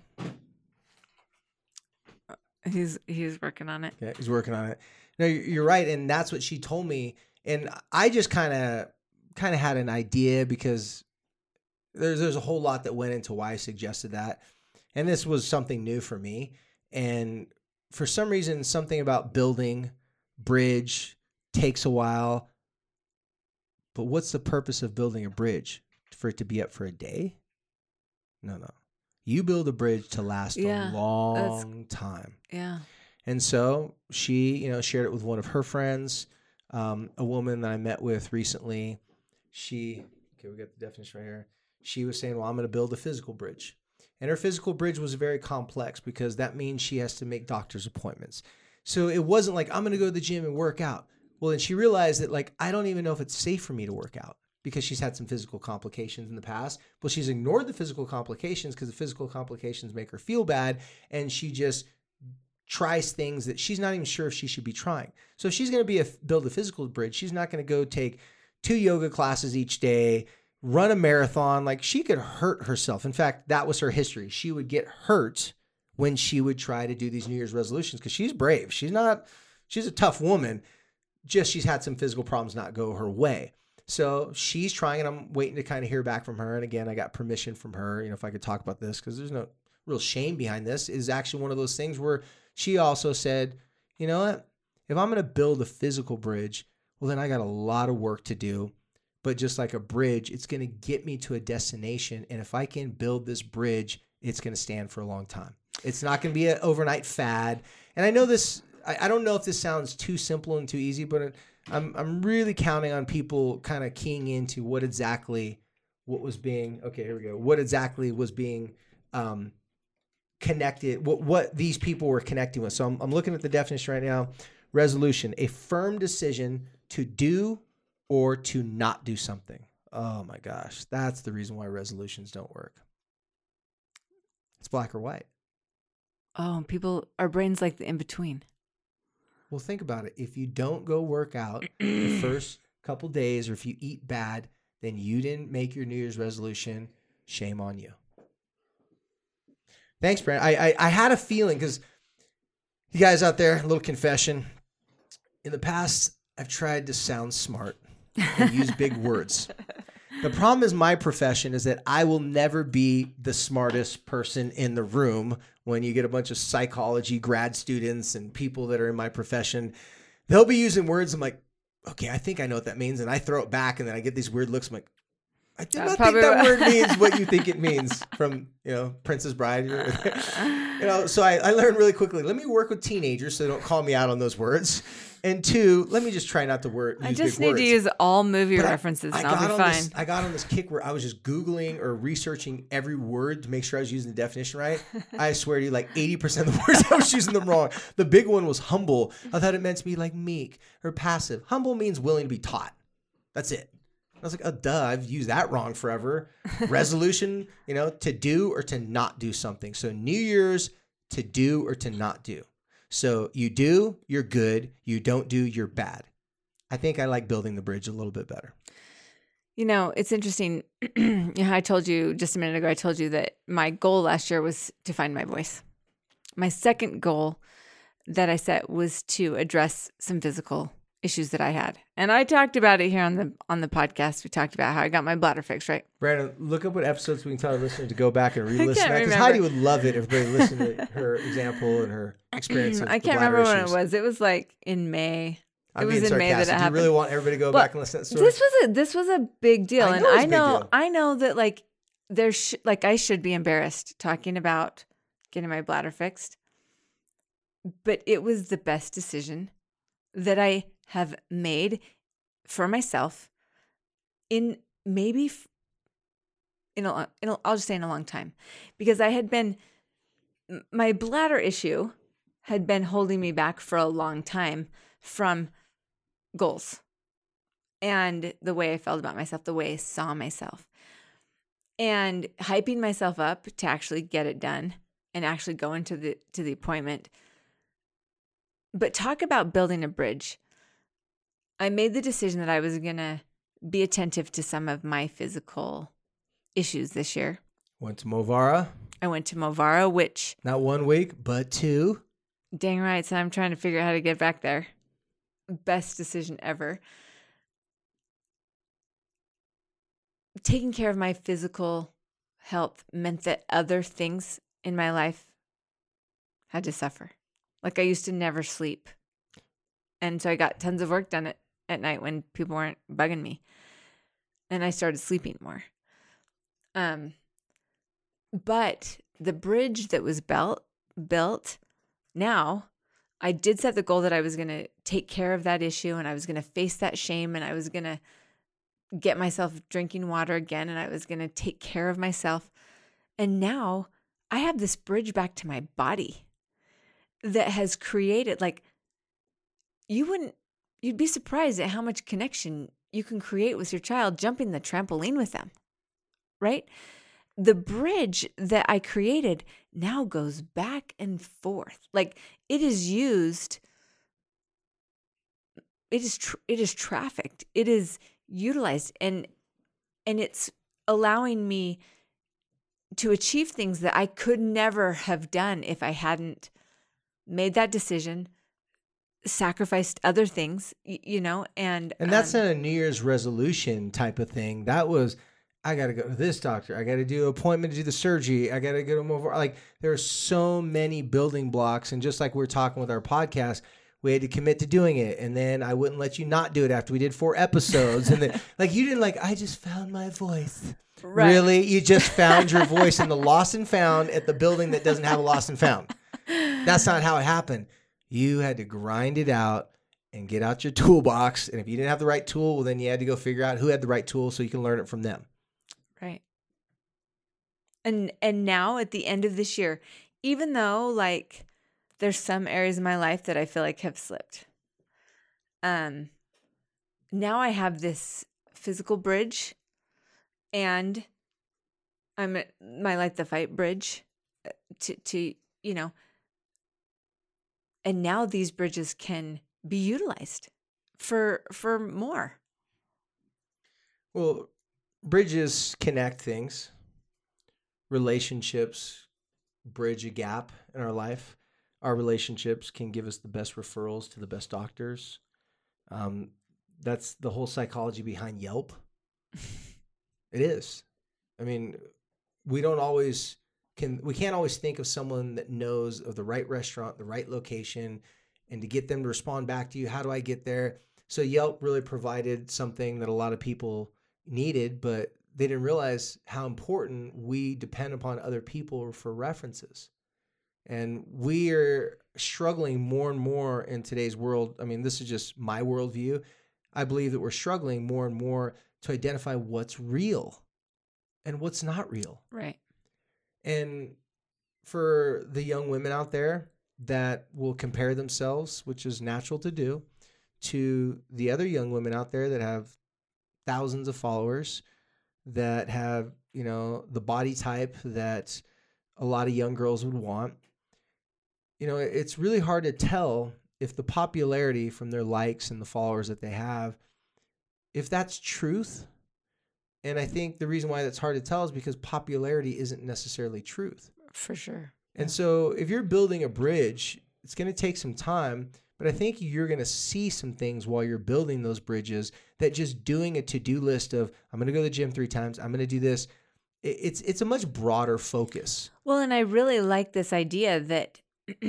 Speaker 2: Uh, he's he's working on it.
Speaker 1: Yeah, he's working on it. No, you're you're right, and that's what she told me. And I just kind of kind of had an idea because there's there's a whole lot that went into why I suggested that, and this was something new for me. And for some reason, something about building bridge takes a while. But what's the purpose of building a bridge? For it to be up for a day? No, no. You build a bridge to last
Speaker 2: Yeah,
Speaker 1: a long time.
Speaker 2: Yeah.
Speaker 1: And so she, you know, shared it with one of her friends, um, a woman that I met with recently. She, okay, we got the definition right here. She was saying, Well, I'm going to build a physical bridge. And her physical bridge was very complex because that means she has to make doctor's appointments. So it wasn't like, I'm going to go to the gym and work out. Well, and she realized that, like, I don't even know if it's safe for me to work out because she's had some physical complications in the past. Well, she's ignored the physical complications because the physical complications make her feel bad. And she just tries things that she's not even sure if she should be trying. So if she's going to be a build a physical bridge, she's not going to go take two yoga classes each day, run a marathon. Like she could hurt herself. In fact, that was her history. She would get hurt when she would try to do these New Year's resolutions because she's brave. She's not, she's a tough woman. Just she's had some physical problems not go her way. So she's trying, and I'm waiting to kind of hear back from her. And again, I got permission from her, you know, if I could talk about this because there's no real shame behind this. Is actually one of those things where she also said, you know what? If I'm going to build a physical bridge, well, then I got a lot of work to do. But just like a bridge, it's going to get me to a destination. And if I can build this bridge, it's going to stand for a long time. It's not going to be an overnight fad. And I know this, I, I don't know if this sounds too simple and too easy, but I'm, I'm really counting on people kind of keying into what exactly what was being, okay, here we go, what exactly was being um, connected, what, what these people were connecting with. So I'm, I'm looking at the definition right now. Resolution, a firm decision to do or to not do something. Oh my gosh, that's the reason why resolutions don't work. It's black or white.
Speaker 2: Oh, people, our brains like the in between.
Speaker 1: Well, think about it. If you don't go work out the first couple days or if you eat bad, then you didn't make your New Year's resolution. Shame on you. Thanks, Brent. I, I, I had a feeling because you guys out there, a little confession. In the past, I've tried to sound smart and use big words. The problem is my profession is that I will never be the smartest person in the room when you get a bunch of psychology grad students and people that are in my profession. They'll be using words. I'm like, okay, I think I know what that means. And I throw it back and then I get these weird looks. I'm like, I did
Speaker 2: That's
Speaker 1: not think that word means what you think it means from, you know, Princess Bride. you know, so I, I learned really quickly. Let me work with teenagers so they don't call me out on those words. And two, let me just try not to word.
Speaker 2: I just need
Speaker 1: words.
Speaker 2: to use all movie
Speaker 1: But
Speaker 2: references
Speaker 1: I,
Speaker 2: and I'll
Speaker 1: got
Speaker 2: be
Speaker 1: on
Speaker 2: fine.
Speaker 1: This, I got on this kick where I was just Googling or researching every word to make sure I was using the definition right. I swear to you, like 80% of the words I was using them wrong. The big one was humble. I thought it meant to be like meek or passive. Humble means willing to be taught. That's it. I was like, oh, duh, I've used that wrong forever. Resolution, you know, to do or to not do something. So New Year's, to do or to not do. So you do, you're good. You don't do, you're bad. I think I like building the bridge a little bit better.
Speaker 2: You know, it's interesting. I told you just a minute ago, I told you that my goal last year was to find my voice. My second goal that I set was to address some physical issues that I had. And I talked about it here on the on the podcast. We talked about how I got my bladder fixed, right?
Speaker 1: Brandon, look up what episodes we can tell our listeners to go back and re-listen because. Heidi would love it if they listened to her example and her experience.
Speaker 2: I can't remember when it was. It was like in May.
Speaker 1: I'm
Speaker 2: it was in May that it
Speaker 1: sarcastic. Do you
Speaker 2: happened.
Speaker 1: really want everybody to go
Speaker 2: But
Speaker 1: back and listen to that story?
Speaker 2: This was a this was a big deal,
Speaker 1: I
Speaker 2: and I know. I know that like there's sh- like I should be embarrassed talking about getting my bladder fixed, but it was the best decision that I have made for myself in maybe in a, in a I'll just say in a long time because I had been my bladder issue had been holding me back for a long time from goals and the way I felt about myself, the way I saw myself. And hyping myself up to actually get it done and actually go into the to the appointment. But talk about building a bridge. I made the decision that I was going to be attentive to some of my physical issues this year.
Speaker 1: Went to Movara,
Speaker 2: I went to Movara, which
Speaker 1: not one week, but two.
Speaker 2: dang right, so I'm trying to figure out how to get back there. Best decision ever. taking care of my physical health meant that other things in my life had to suffer. Like I used to never sleep. And so I got tons of work done at, at night when people weren't bugging me. And I started sleeping more. Um but the bridge that was built built now I did set the goal that I was going to take care of that issue and I was going to face that shame and I was going to get myself drinking water again and I was going to take care of myself. And now I have this bridge back to my body that has created like you wouldn't you'd be surprised at how much connection you can create with your child jumping the trampoline with them. Right? the bridge that I created now goes back and forth. Like it is used it is it is trafficked. It is utilized and and it's allowing me to achieve things that I could never have done if I hadn't made that decision, sacrificed other things, you know, and
Speaker 1: and that's
Speaker 2: um,
Speaker 1: not a New Year's resolution type of thing. That was I got to go to this doctor. I got to do an appointment to do the surgery. I got to get them over. Like there are so many building blocks, and just like we are talking with our podcast, we had to commit to doing it, and then I wouldn't let you not do it after we did four episodes, and then like you didn't like. I just found my voice.
Speaker 2: Right.
Speaker 1: Really, you just found your voice in the lost and found at the building that doesn't have a lost and found. That's not how it happened. You had to grind it out and get out your toolbox. And if you didn't have the right tool, well, then you had to go figure out who had the right tool so you can learn it from them.
Speaker 2: Right. And and now at the end of this year, even though like there's some areas of my life that I feel like have slipped. Um now I have this physical bridge and I'm at my Light the Fight bridge uh, to to you know and now these bridges can be utilized for for more.
Speaker 1: Well, bridges connect things. Relationships bridge a gap in our life. Our relationships can give us the best referrals to the best doctors. Um, that's the whole psychology behind Yelp. It is. I mean, we don't always can we can't always think of someone that knows of the right restaurant, the right location, and to get them to respond back to you. How do I get there? So Yelp really provided something that a lot of people needed, but they didn't realize how important we depend upon other people for references. And we are struggling more and more in today's world. I mean, this is just my worldview. I believe that we're struggling more and more to identify what's real and what's not real.
Speaker 2: Right.
Speaker 1: And for the young women out there that will compare themselves, which is natural to do, to the other young women out there that have thousands of followers, that have, you know, the body type that a lot of young girls would want. You know, it's really hard to tell if the popularity from their likes and the followers that they have if that's truth, and I think the reason why that's hard to tell is because popularity isn't necessarily truth.
Speaker 2: For sure.
Speaker 1: And so if you're building a bridge, it's going to take some time, but I think you're going to see some things while you're building those bridges that just doing a to-do list of I'm going to go to the gym 3 times, I'm going to do this. It's it's a much broader focus.
Speaker 2: Well, and I really like this idea that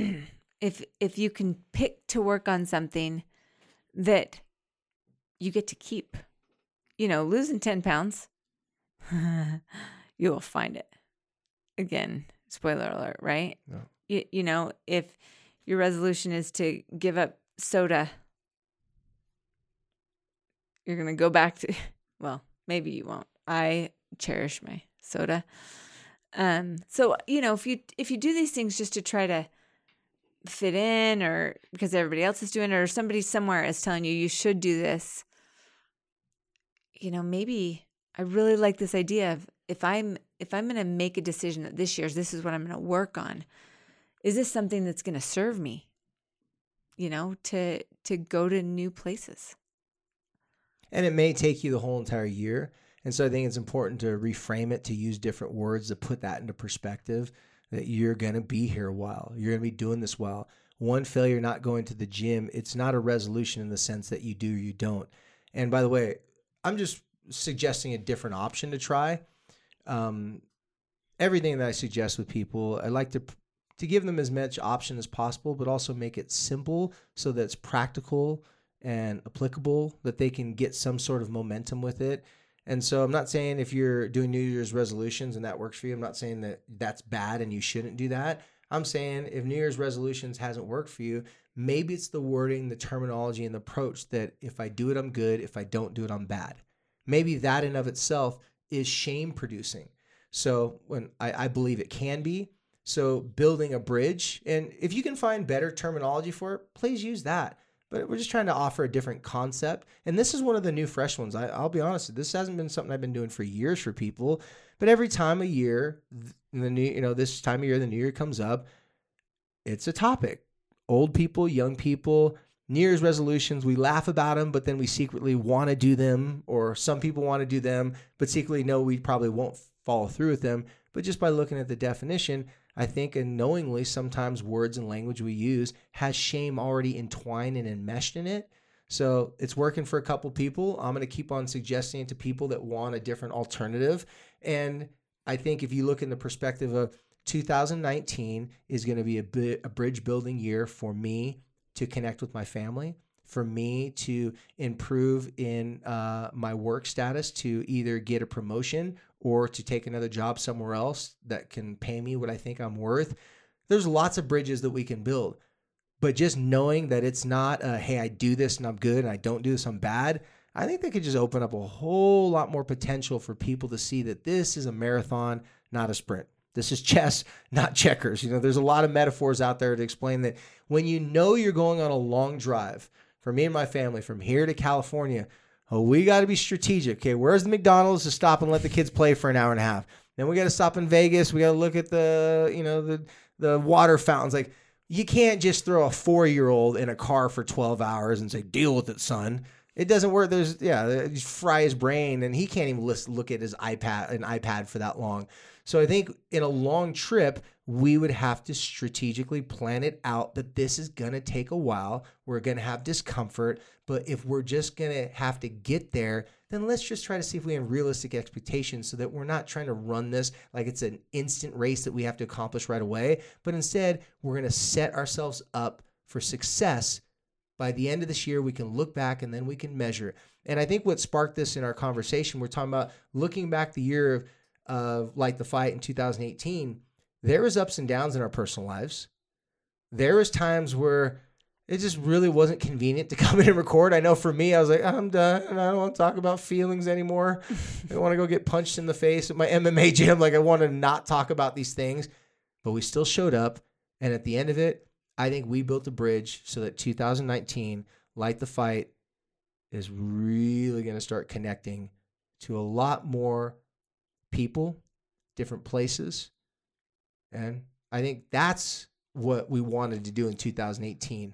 Speaker 2: if if you can pick to work on something that you get to keep. You know, losing 10 pounds, you will find it. Again, spoiler alert, right?
Speaker 1: No.
Speaker 2: You, you know, if your resolution is to give up soda, you're going to go back to, well, maybe you won't. I cherish my soda. Um, so, you know, if you, if you do these things just to try to, fit in or because everybody else is doing it or somebody somewhere is telling you you should do this you know, maybe I really like this idea of if I'm if I'm going to make a decision that this year's this is what I'm going to work on. Is this something that's going to serve me? You know, to to go to new places.
Speaker 1: And it may take you the whole entire year. And so I think it's important to reframe it to use different words to put that into perspective that you're going to be here a while. You're going to be doing this while. One failure not going to the gym, it's not a resolution in the sense that you do or you don't. And by the way, I'm just suggesting a different option to try. Um, everything that I suggest with people, I like to to give them as much option as possible, but also make it simple so that it's practical and applicable, that they can get some sort of momentum with it. And so I'm not saying if you're doing New Year's resolutions and that works for you, I'm not saying that that's bad and you shouldn't do that. I'm saying if New Year's resolutions hasn't worked for you, maybe it's the wording, the terminology, and the approach that if I do it, I'm good. If I don't do it, I'm bad. Maybe that in of itself is shame producing. So when I, I believe it can be. So building a bridge, and if you can find better terminology for it, please use that. but we're just trying to offer a different concept. And this is one of the new fresh ones. I, will be honest, this hasn't been something I've been doing for years for people. But every time a year, the new, you know, this time of year, the new year comes up, it's a topic. Old people, young people, New Year's resolutions, we laugh about them, but then we secretly want to do them, or some people want to do them, but secretly know we probably won't follow through with them. But just by looking at the definition, I think unknowingly sometimes words and language we use has shame already entwined and enmeshed in it. So it's working for a couple people. I'm going to keep on suggesting it to people that want a different alternative. And I think if you look in the perspective of 2019 is going to be a, bit, a bridge building year for me to connect with my family, for me to improve in uh, my work status, to either get a promotion or to take another job somewhere else that can pay me what I think I'm worth. There's lots of bridges that we can build. But just knowing that it's not a, hey, I do this and I'm good and I don't do this, I'm bad. I think they could just open up a whole lot more potential for people to see that this is a marathon, not a sprint. This is chess, not checkers. You know, there's a lot of metaphors out there to explain that when you know you're going on a long drive, for me and my family, from here to California, oh, we got to be strategic. Okay, where's the McDonald's to stop and let the kids play for an hour and a half? Then we got to stop in Vegas. We got to look at the, you know, the the water fountains. Like you can't just throw a four year old in a car for 12 hours and say, deal with it, son. It doesn't work. There's, yeah, uh, you fry his brain and he can't even list, look at his iPad, an iPad for that long. So I think in a long trip, we would have to strategically plan it out that this is going to take a while. We're going to have discomfort. But if we're just going to have to get there, then let's just try to see if we have realistic expectations so that we're not trying to run this like it's an instant race that we have to accomplish right away. But instead, we're going to set ourselves up for success. By the end of this year, we can look back and then we can measure. And I think what sparked this in our conversation, we're talking about looking back the year of of Light the Fight in 2018, there was ups and downs in our personal lives. There was times where it just really wasn't convenient to come in and record. I know for me, I was like, I'm done. I don't want to talk about feelings anymore. I want to go get punched in the face at my MMA gym. Like I want to not talk about these things. But we still showed up. And at the end of it, I think we built a bridge so that 2019, Light the Fight, is really going to start connecting to a lot more people, different places. And I think that's what we wanted to do in 2018.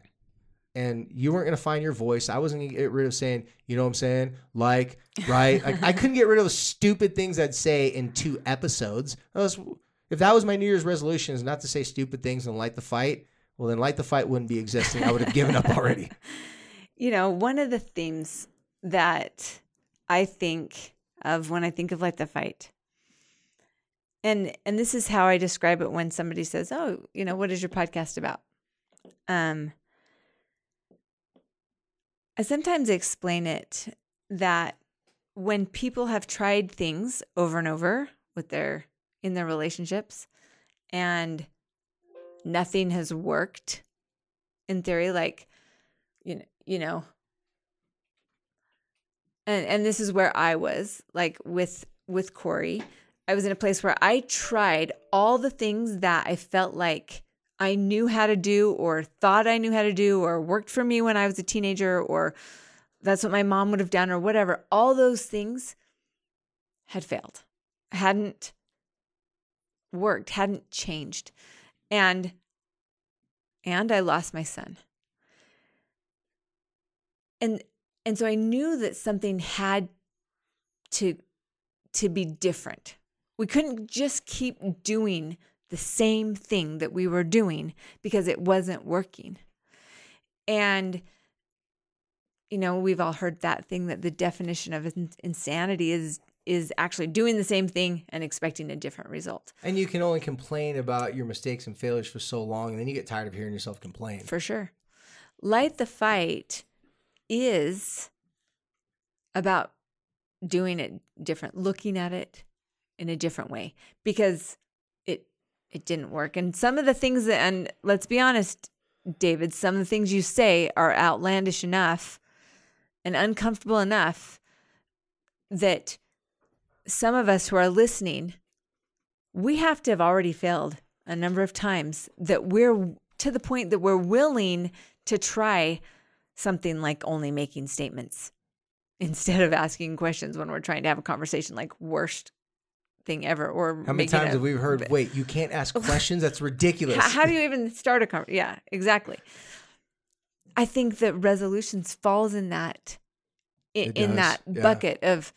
Speaker 1: And you weren't going to find your voice. I wasn't going to get rid of saying, you know what I'm saying? Like, right? like, I couldn't get rid of stupid things I'd say in two episodes. Was, if that was my New Year's resolution, is not to say stupid things and light the fight, well, then light the fight wouldn't be existing. I would have given up already.
Speaker 2: You know, one of the themes that I think of when I think of light the fight and and this is how I describe it when somebody says, "Oh, you know, what is your podcast about?" Um, I sometimes explain it that when people have tried things over and over with their in their relationships and nothing has worked in theory like you know you know and and this is where I was like with with Corey I was in a place where I tried all the things that I felt like I knew how to do or thought I knew how to do or worked for me when I was a teenager or that's what my mom would have done or whatever. All those things had failed, hadn't worked, hadn't changed. And and I lost my son. And and so I knew that something had to to be different we couldn't just keep doing the same thing that we were doing because it wasn't working. And, you know, we've all heard that thing that the definition of insanity is is actually doing the same thing and expecting a different result.
Speaker 1: And you can only complain about your mistakes and failures for so long, and then you get tired of hearing yourself complain.
Speaker 2: For sure. Light the Fight is about doing it different, looking at it in a different way because it it didn't work. And some of the things that and let's be honest, David, some of the things you say are outlandish enough and uncomfortable enough that some of us who are listening, we have to have already failed a number of times that we're to the point that we're willing to try something like only making statements instead of asking questions when we're trying to have a conversation like worst thing ever or
Speaker 1: How many times
Speaker 2: a-
Speaker 1: have we heard, wait, you can't ask questions? That's ridiculous.
Speaker 2: how, how do you even start a conversation? Yeah, exactly. I think that resolutions falls in that in, in that
Speaker 1: yeah.
Speaker 2: bucket of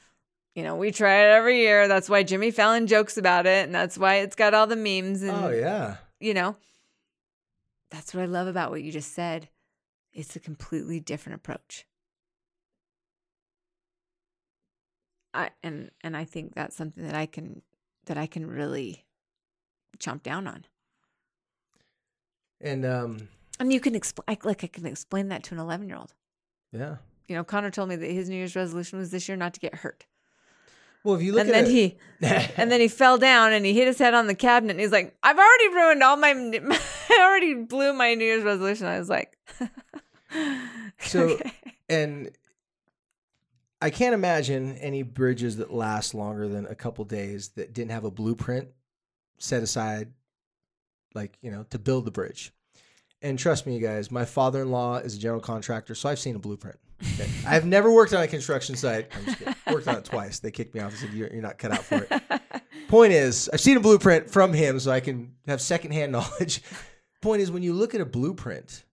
Speaker 2: you know we try it every year. That's why Jimmy Fallon jokes about it, and that's why it's got all the memes. And
Speaker 1: oh, yeah.
Speaker 2: you know, that's what I love about what you just said. It's a completely different approach. I and and I think that's something that I can that I can really chomp down on.
Speaker 1: And um,
Speaker 2: And you can explain like I can explain that to an 11 year old.
Speaker 1: yeah.
Speaker 2: You know, Connor told me that his New Year's resolution was this year not to get hurt.
Speaker 1: Well, if you look
Speaker 2: and
Speaker 1: at
Speaker 2: then
Speaker 1: it,
Speaker 2: he and then he fell down and he hit his head on the cabinet and he's like, I've already ruined all my I already blew my New Year's resolution. I was like
Speaker 1: So-
Speaker 2: okay.
Speaker 1: and I can't imagine any bridges that last longer than a couple days that didn't have a blueprint set aside, like you know, to build the bridge. And trust me, you guys, my father-in-law is a general contractor, so I've seen a blueprint. Okay? I've never worked on a construction site. I'm just kidding. Worked on it twice. They kicked me off and said, "You're, you're not cut out for it." Point is, I've seen a blueprint from him, so I can have secondhand knowledge. Point is, when you look at a blueprint,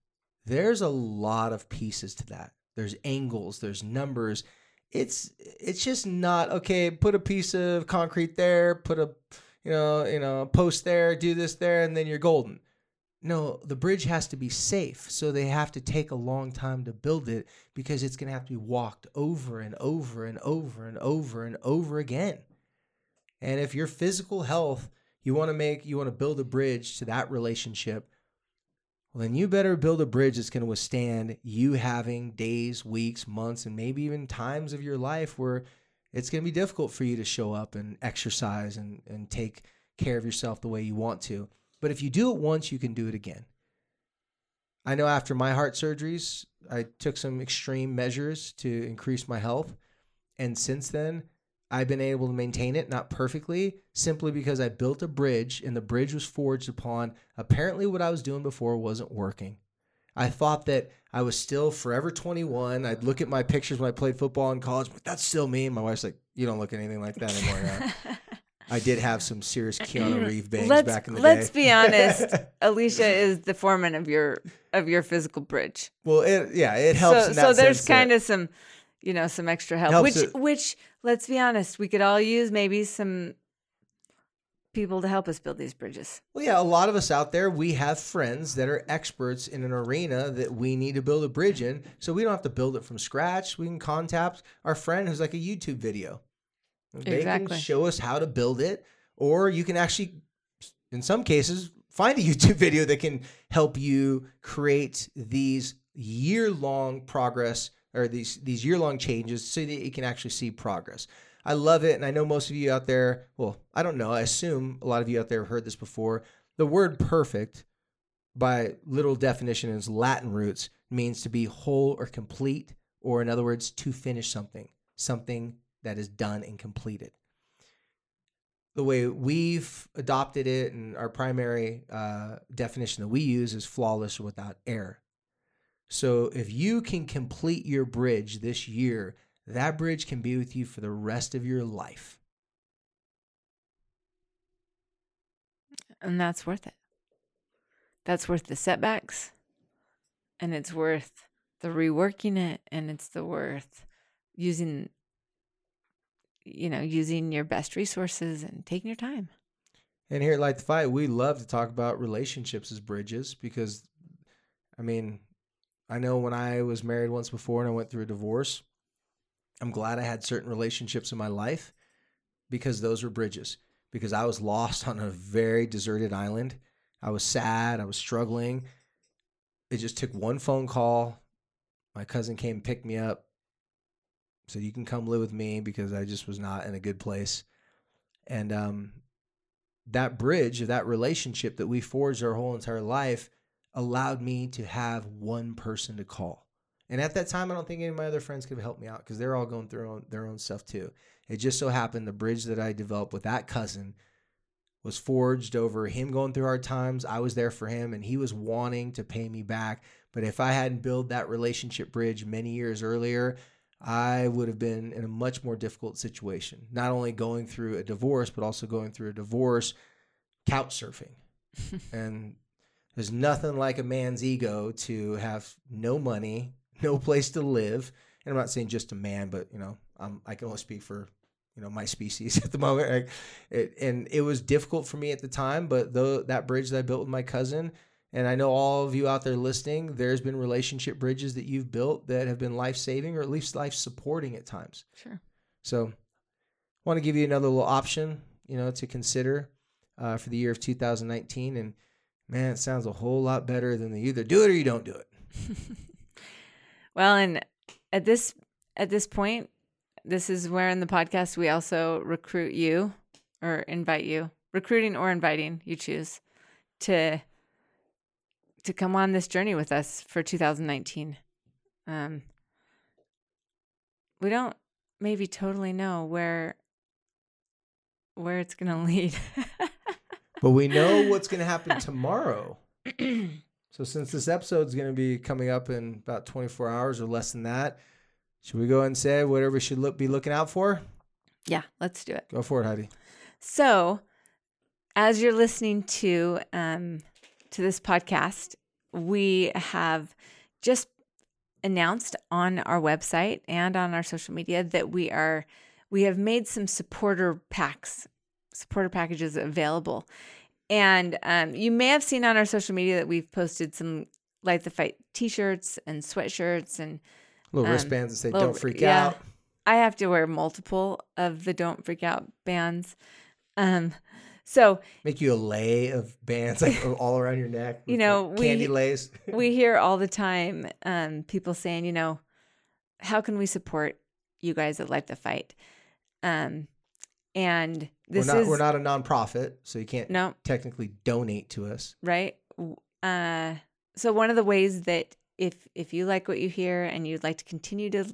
Speaker 1: there's a lot of pieces to that. There's angles, there's numbers. It's it's just not okay. Put a piece of concrete there, put a you know you know post there, do this there, and then you're golden. No, the bridge has to be safe, so they have to take a long time to build it because it's going to have to be walked over and over and over and over and over again. And if your physical health, you want to make, you want to build a bridge to that relationship, well, then you better build a bridge that's going to withstand you having days, weeks, months, and maybe even times of your life where it's going to be difficult for you to show up and exercise and, and take care of yourself the way you want to. But if you do it once, you can do it again. I know after my heart surgeries, I took some extreme measures to increase my health. And since then, I've been able to maintain it, not perfectly, simply because I built a bridge and the bridge was forged upon apparently what I was doing before wasn't working. I thought that I was still forever 21. I'd look at my pictures when I played football in college, but that's still me. And my wife's like, You don't look anything like that anymore. now." I did have some serious Keanu Reeve bangs
Speaker 2: let's
Speaker 1: back in the day.
Speaker 2: let's be honest. Alicia is the foreman of your of your physical bridge.
Speaker 1: well, it, yeah, it helps.
Speaker 2: so so there's kind of some you know some extra help which
Speaker 1: it-
Speaker 2: which let's be honest we could all use maybe some people to help us build these bridges
Speaker 1: Well, yeah, a lot of us out there, we have friends that are experts in an arena that we need to build a bridge in. So we don't have to build it from scratch. We can contact our friend who's like a YouTube video. They
Speaker 2: Exactly.
Speaker 1: can show us how to build it, or you can actually, in some cases, find a YouTube video that can help you create these year long progress or these these year long changes so that you can actually see progress. I love it. And I know most of you out there, well, I don't know. I assume a lot of you out there have heard this before. The word perfect, by literal definition, its Latin roots, means to be whole or complete, or in other words, to finish something, something that is done and completed. The way we've adopted it and our primary uh, definition that we use is flawless without error. So if you can complete your bridge this year, that bridge can be with you for the rest of your life.
Speaker 2: and that's worth it that's worth the setbacks and it's worth the reworking it and it's the worth using you know using your best resources and taking your time
Speaker 1: And here at Light the Fight, we love to talk about relationships as bridges because, I mean, I know when I was married once before and I went through a divorce, I'm glad I had certain relationships in my life because those were bridges. Because I was lost on a very deserted island. I was sad. I was struggling. It just took one phone call. My cousin came and picked me up, said, You can come live with me because I just was not in a good place. And um, that bridge of that relationship that we forged our whole entire life allowed me to have one person to call. And at that time, I don't think any of my other friends could have helped me out because they're all going through their own, their own stuff too. It just so happened the bridge that I developed with that cousin was forged over him going through hard times. I was there for him and he was wanting to pay me back. But if I hadn't built that relationship bridge many years earlier, I would have been in a much more difficult situation. Not only going through a divorce, but also going through a divorce couch surfing. and there's nothing like a man's ego to have no money, no place to live. And I'm not saying just a man, but you know, I'm, I can only speak for you know my species at the moment. Like, it, and it was difficult for me at the time, but though that bridge that I built with my cousin, and I know all of you out there listening, there's been relationship bridges that you've built that have been life saving or at least life supporting at times.
Speaker 2: Sure.
Speaker 1: So, I want to give you another little option, you know, to consider uh, for the year of 2019. And man, it sounds a whole lot better than the either do it or you don't do it.
Speaker 2: well, and at this at this point, this is where in the podcast we also recruit you or invite you, recruiting or inviting, you choose to to come on this journey with us for 2019. Um, we don't maybe totally know where where it's going to lead.
Speaker 1: but we know what's going to happen tomorrow. so since this episode is going to be coming up in about 24 hours or less than that, should we go and say whatever we should look be looking out for?
Speaker 2: Yeah, let's do it.
Speaker 1: Go for it, Heidi.
Speaker 2: So, as you're listening to um, to this podcast, we have just announced on our website and on our social media that we are we have made some supporter packs, supporter packages available. And um, you may have seen on our social media that we've posted some Light the Fight t shirts and sweatshirts and
Speaker 1: little um, wristbands that say little, Don't Freak yeah, Out.
Speaker 2: I have to wear multiple of the Don't Freak Out bands. Um, so
Speaker 1: make you a lay of bands like all around your neck.
Speaker 2: You know,
Speaker 1: candy
Speaker 2: we,
Speaker 1: lays.
Speaker 2: we hear all the time um, people saying, you know, how can we support you guys that Light the Fight? Um, and this
Speaker 1: we're not,
Speaker 2: is
Speaker 1: we're not a nonprofit, so you can't
Speaker 2: no.
Speaker 1: technically donate to us,
Speaker 2: right? Uh, so one of the ways that if if you like what you hear and you'd like to continue to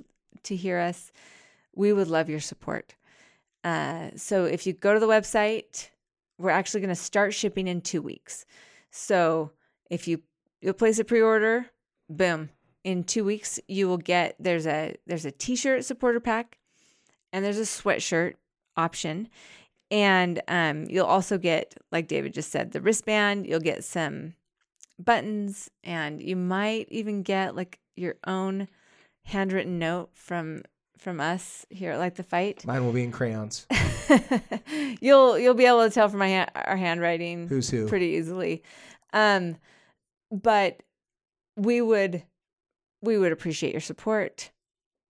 Speaker 2: to hear us, we would love your support. Uh, so if you go to the website we're actually going to start shipping in two weeks. So if you you place a pre-order, boom, in two weeks you will get there's a there's a t-shirt supporter pack, and there's a sweatshirt option, and um, you'll also get like David just said the wristband. You'll get some buttons, and you might even get like your own handwritten note from from us here Light the Fight.
Speaker 1: Mine will be in crayons.
Speaker 2: you'll you'll be able to tell from my ha- our handwriting
Speaker 1: who's who
Speaker 2: pretty easily. Um, but we would we would appreciate your support.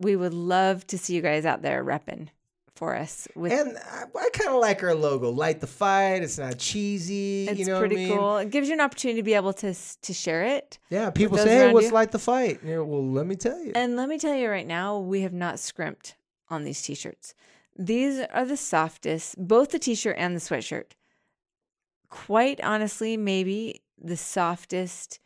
Speaker 2: We would love to see you guys out there repping for us.
Speaker 1: With and I, I kind of like our logo, light the fight. It's not cheesy.
Speaker 2: It's
Speaker 1: you know
Speaker 2: pretty
Speaker 1: I mean?
Speaker 2: cool. It gives you an opportunity to be able to to share it.
Speaker 1: Yeah, people say, "Hey, what's you. light the fight?" You know, well, let me tell you.
Speaker 2: And let me tell you right now, we have not scrimped on these t-shirts. These are the softest, both the t-shirt and the sweatshirt. Quite honestly, maybe the softest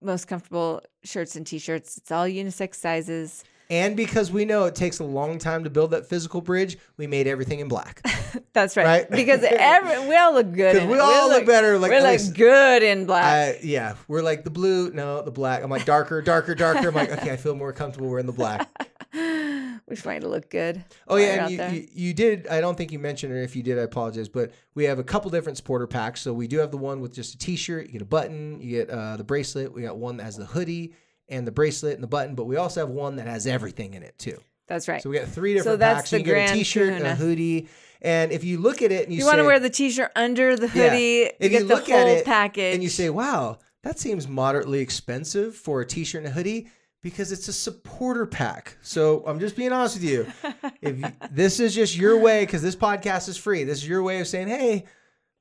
Speaker 2: most comfortable shirts and t-shirts. It's all unisex sizes.
Speaker 1: And because we know it takes a long time to build that physical bridge, we made everything in black.
Speaker 2: That's right. right? Because every, we all look good.
Speaker 1: Because we all look, look, better. Like
Speaker 2: we look good in black.
Speaker 1: Uh, yeah, we're like the blue. No, the black. I'm like darker, darker, darker. I'm like, okay, I feel more comfortable wearing the black.
Speaker 2: We're trying to look good.
Speaker 1: Oh yeah, and you, you, you, did. I don't think you mentioned it. If you did, I apologize. But we have a couple different supporter packs. So we do have the one with just a T-shirt. You get a button. You get uh, the bracelet. We got one that has the hoodie and the bracelet and the button, but we also have one that has everything in it too.
Speaker 2: That's right.
Speaker 1: So we got three different so packs. So you get a t-shirt kahuna. a hoodie. And if you look at it and you,
Speaker 2: you
Speaker 1: want
Speaker 2: to wear the t-shirt under the hoodie, yeah. if you, you look at it package,
Speaker 1: and you say, "Wow, that seems moderately expensive for a t-shirt and a hoodie," because it's a supporter pack. So I'm just being honest with you. if you, this is just your way, because this podcast is free, this is your way of saying, "Hey."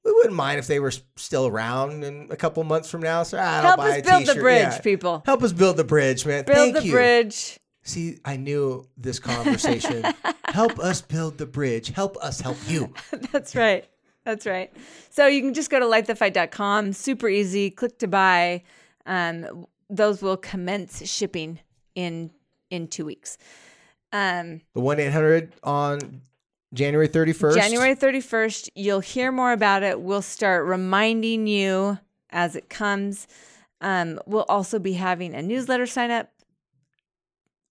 Speaker 1: We wouldn't mind if they were still around in a couple months from now. So I don't
Speaker 2: help
Speaker 1: buy
Speaker 2: us
Speaker 1: a
Speaker 2: build
Speaker 1: t-shirt.
Speaker 2: the bridge,
Speaker 1: yeah.
Speaker 2: people.
Speaker 1: Help us build the bridge, man.
Speaker 2: Build
Speaker 1: Thank
Speaker 2: the
Speaker 1: you.
Speaker 2: bridge.
Speaker 1: See, I knew this conversation. help us build the bridge. Help us help you.
Speaker 2: That's right. That's right. So you can just go to lightthefight.com. Super easy. Click to buy. Um, those will commence shipping in in two weeks. Um,
Speaker 1: the one eight hundred on January 31st.
Speaker 2: January 31st. You'll hear more about it. We'll start reminding you as it comes. Um, we'll also be having a newsletter sign up.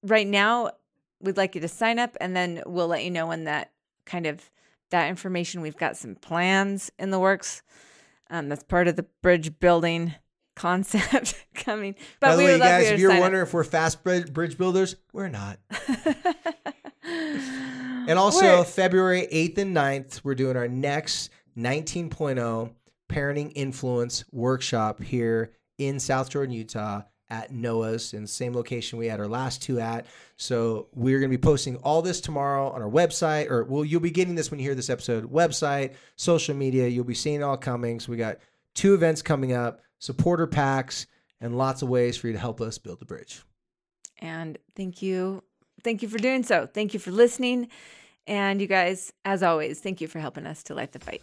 Speaker 2: Right now, we'd like you to sign up and then we'll let you know when that kind of that information. We've got some plans in the works. Um, that's part of the bridge building concept coming. But
Speaker 1: By the
Speaker 2: we
Speaker 1: way,
Speaker 2: would love
Speaker 1: guys,
Speaker 2: you
Speaker 1: if you're
Speaker 2: sign up.
Speaker 1: wondering if we're fast bridge builders, we're not. And also,
Speaker 2: We're-
Speaker 1: February 8th and 9th, we're doing our next 19.0 parenting influence workshop here in South Jordan, Utah at Noah's in the same location we had our last two at. So we're going to be posting all this tomorrow on our website, or well, you'll be getting this when you hear this episode. Website, social media, you'll be seeing it all coming. So we got two events coming up, supporter packs, and lots of ways for you to help us build the bridge.
Speaker 2: And thank you. Thank you for doing so. Thank you for listening. And you guys, as always, thank you for helping us to light the fight.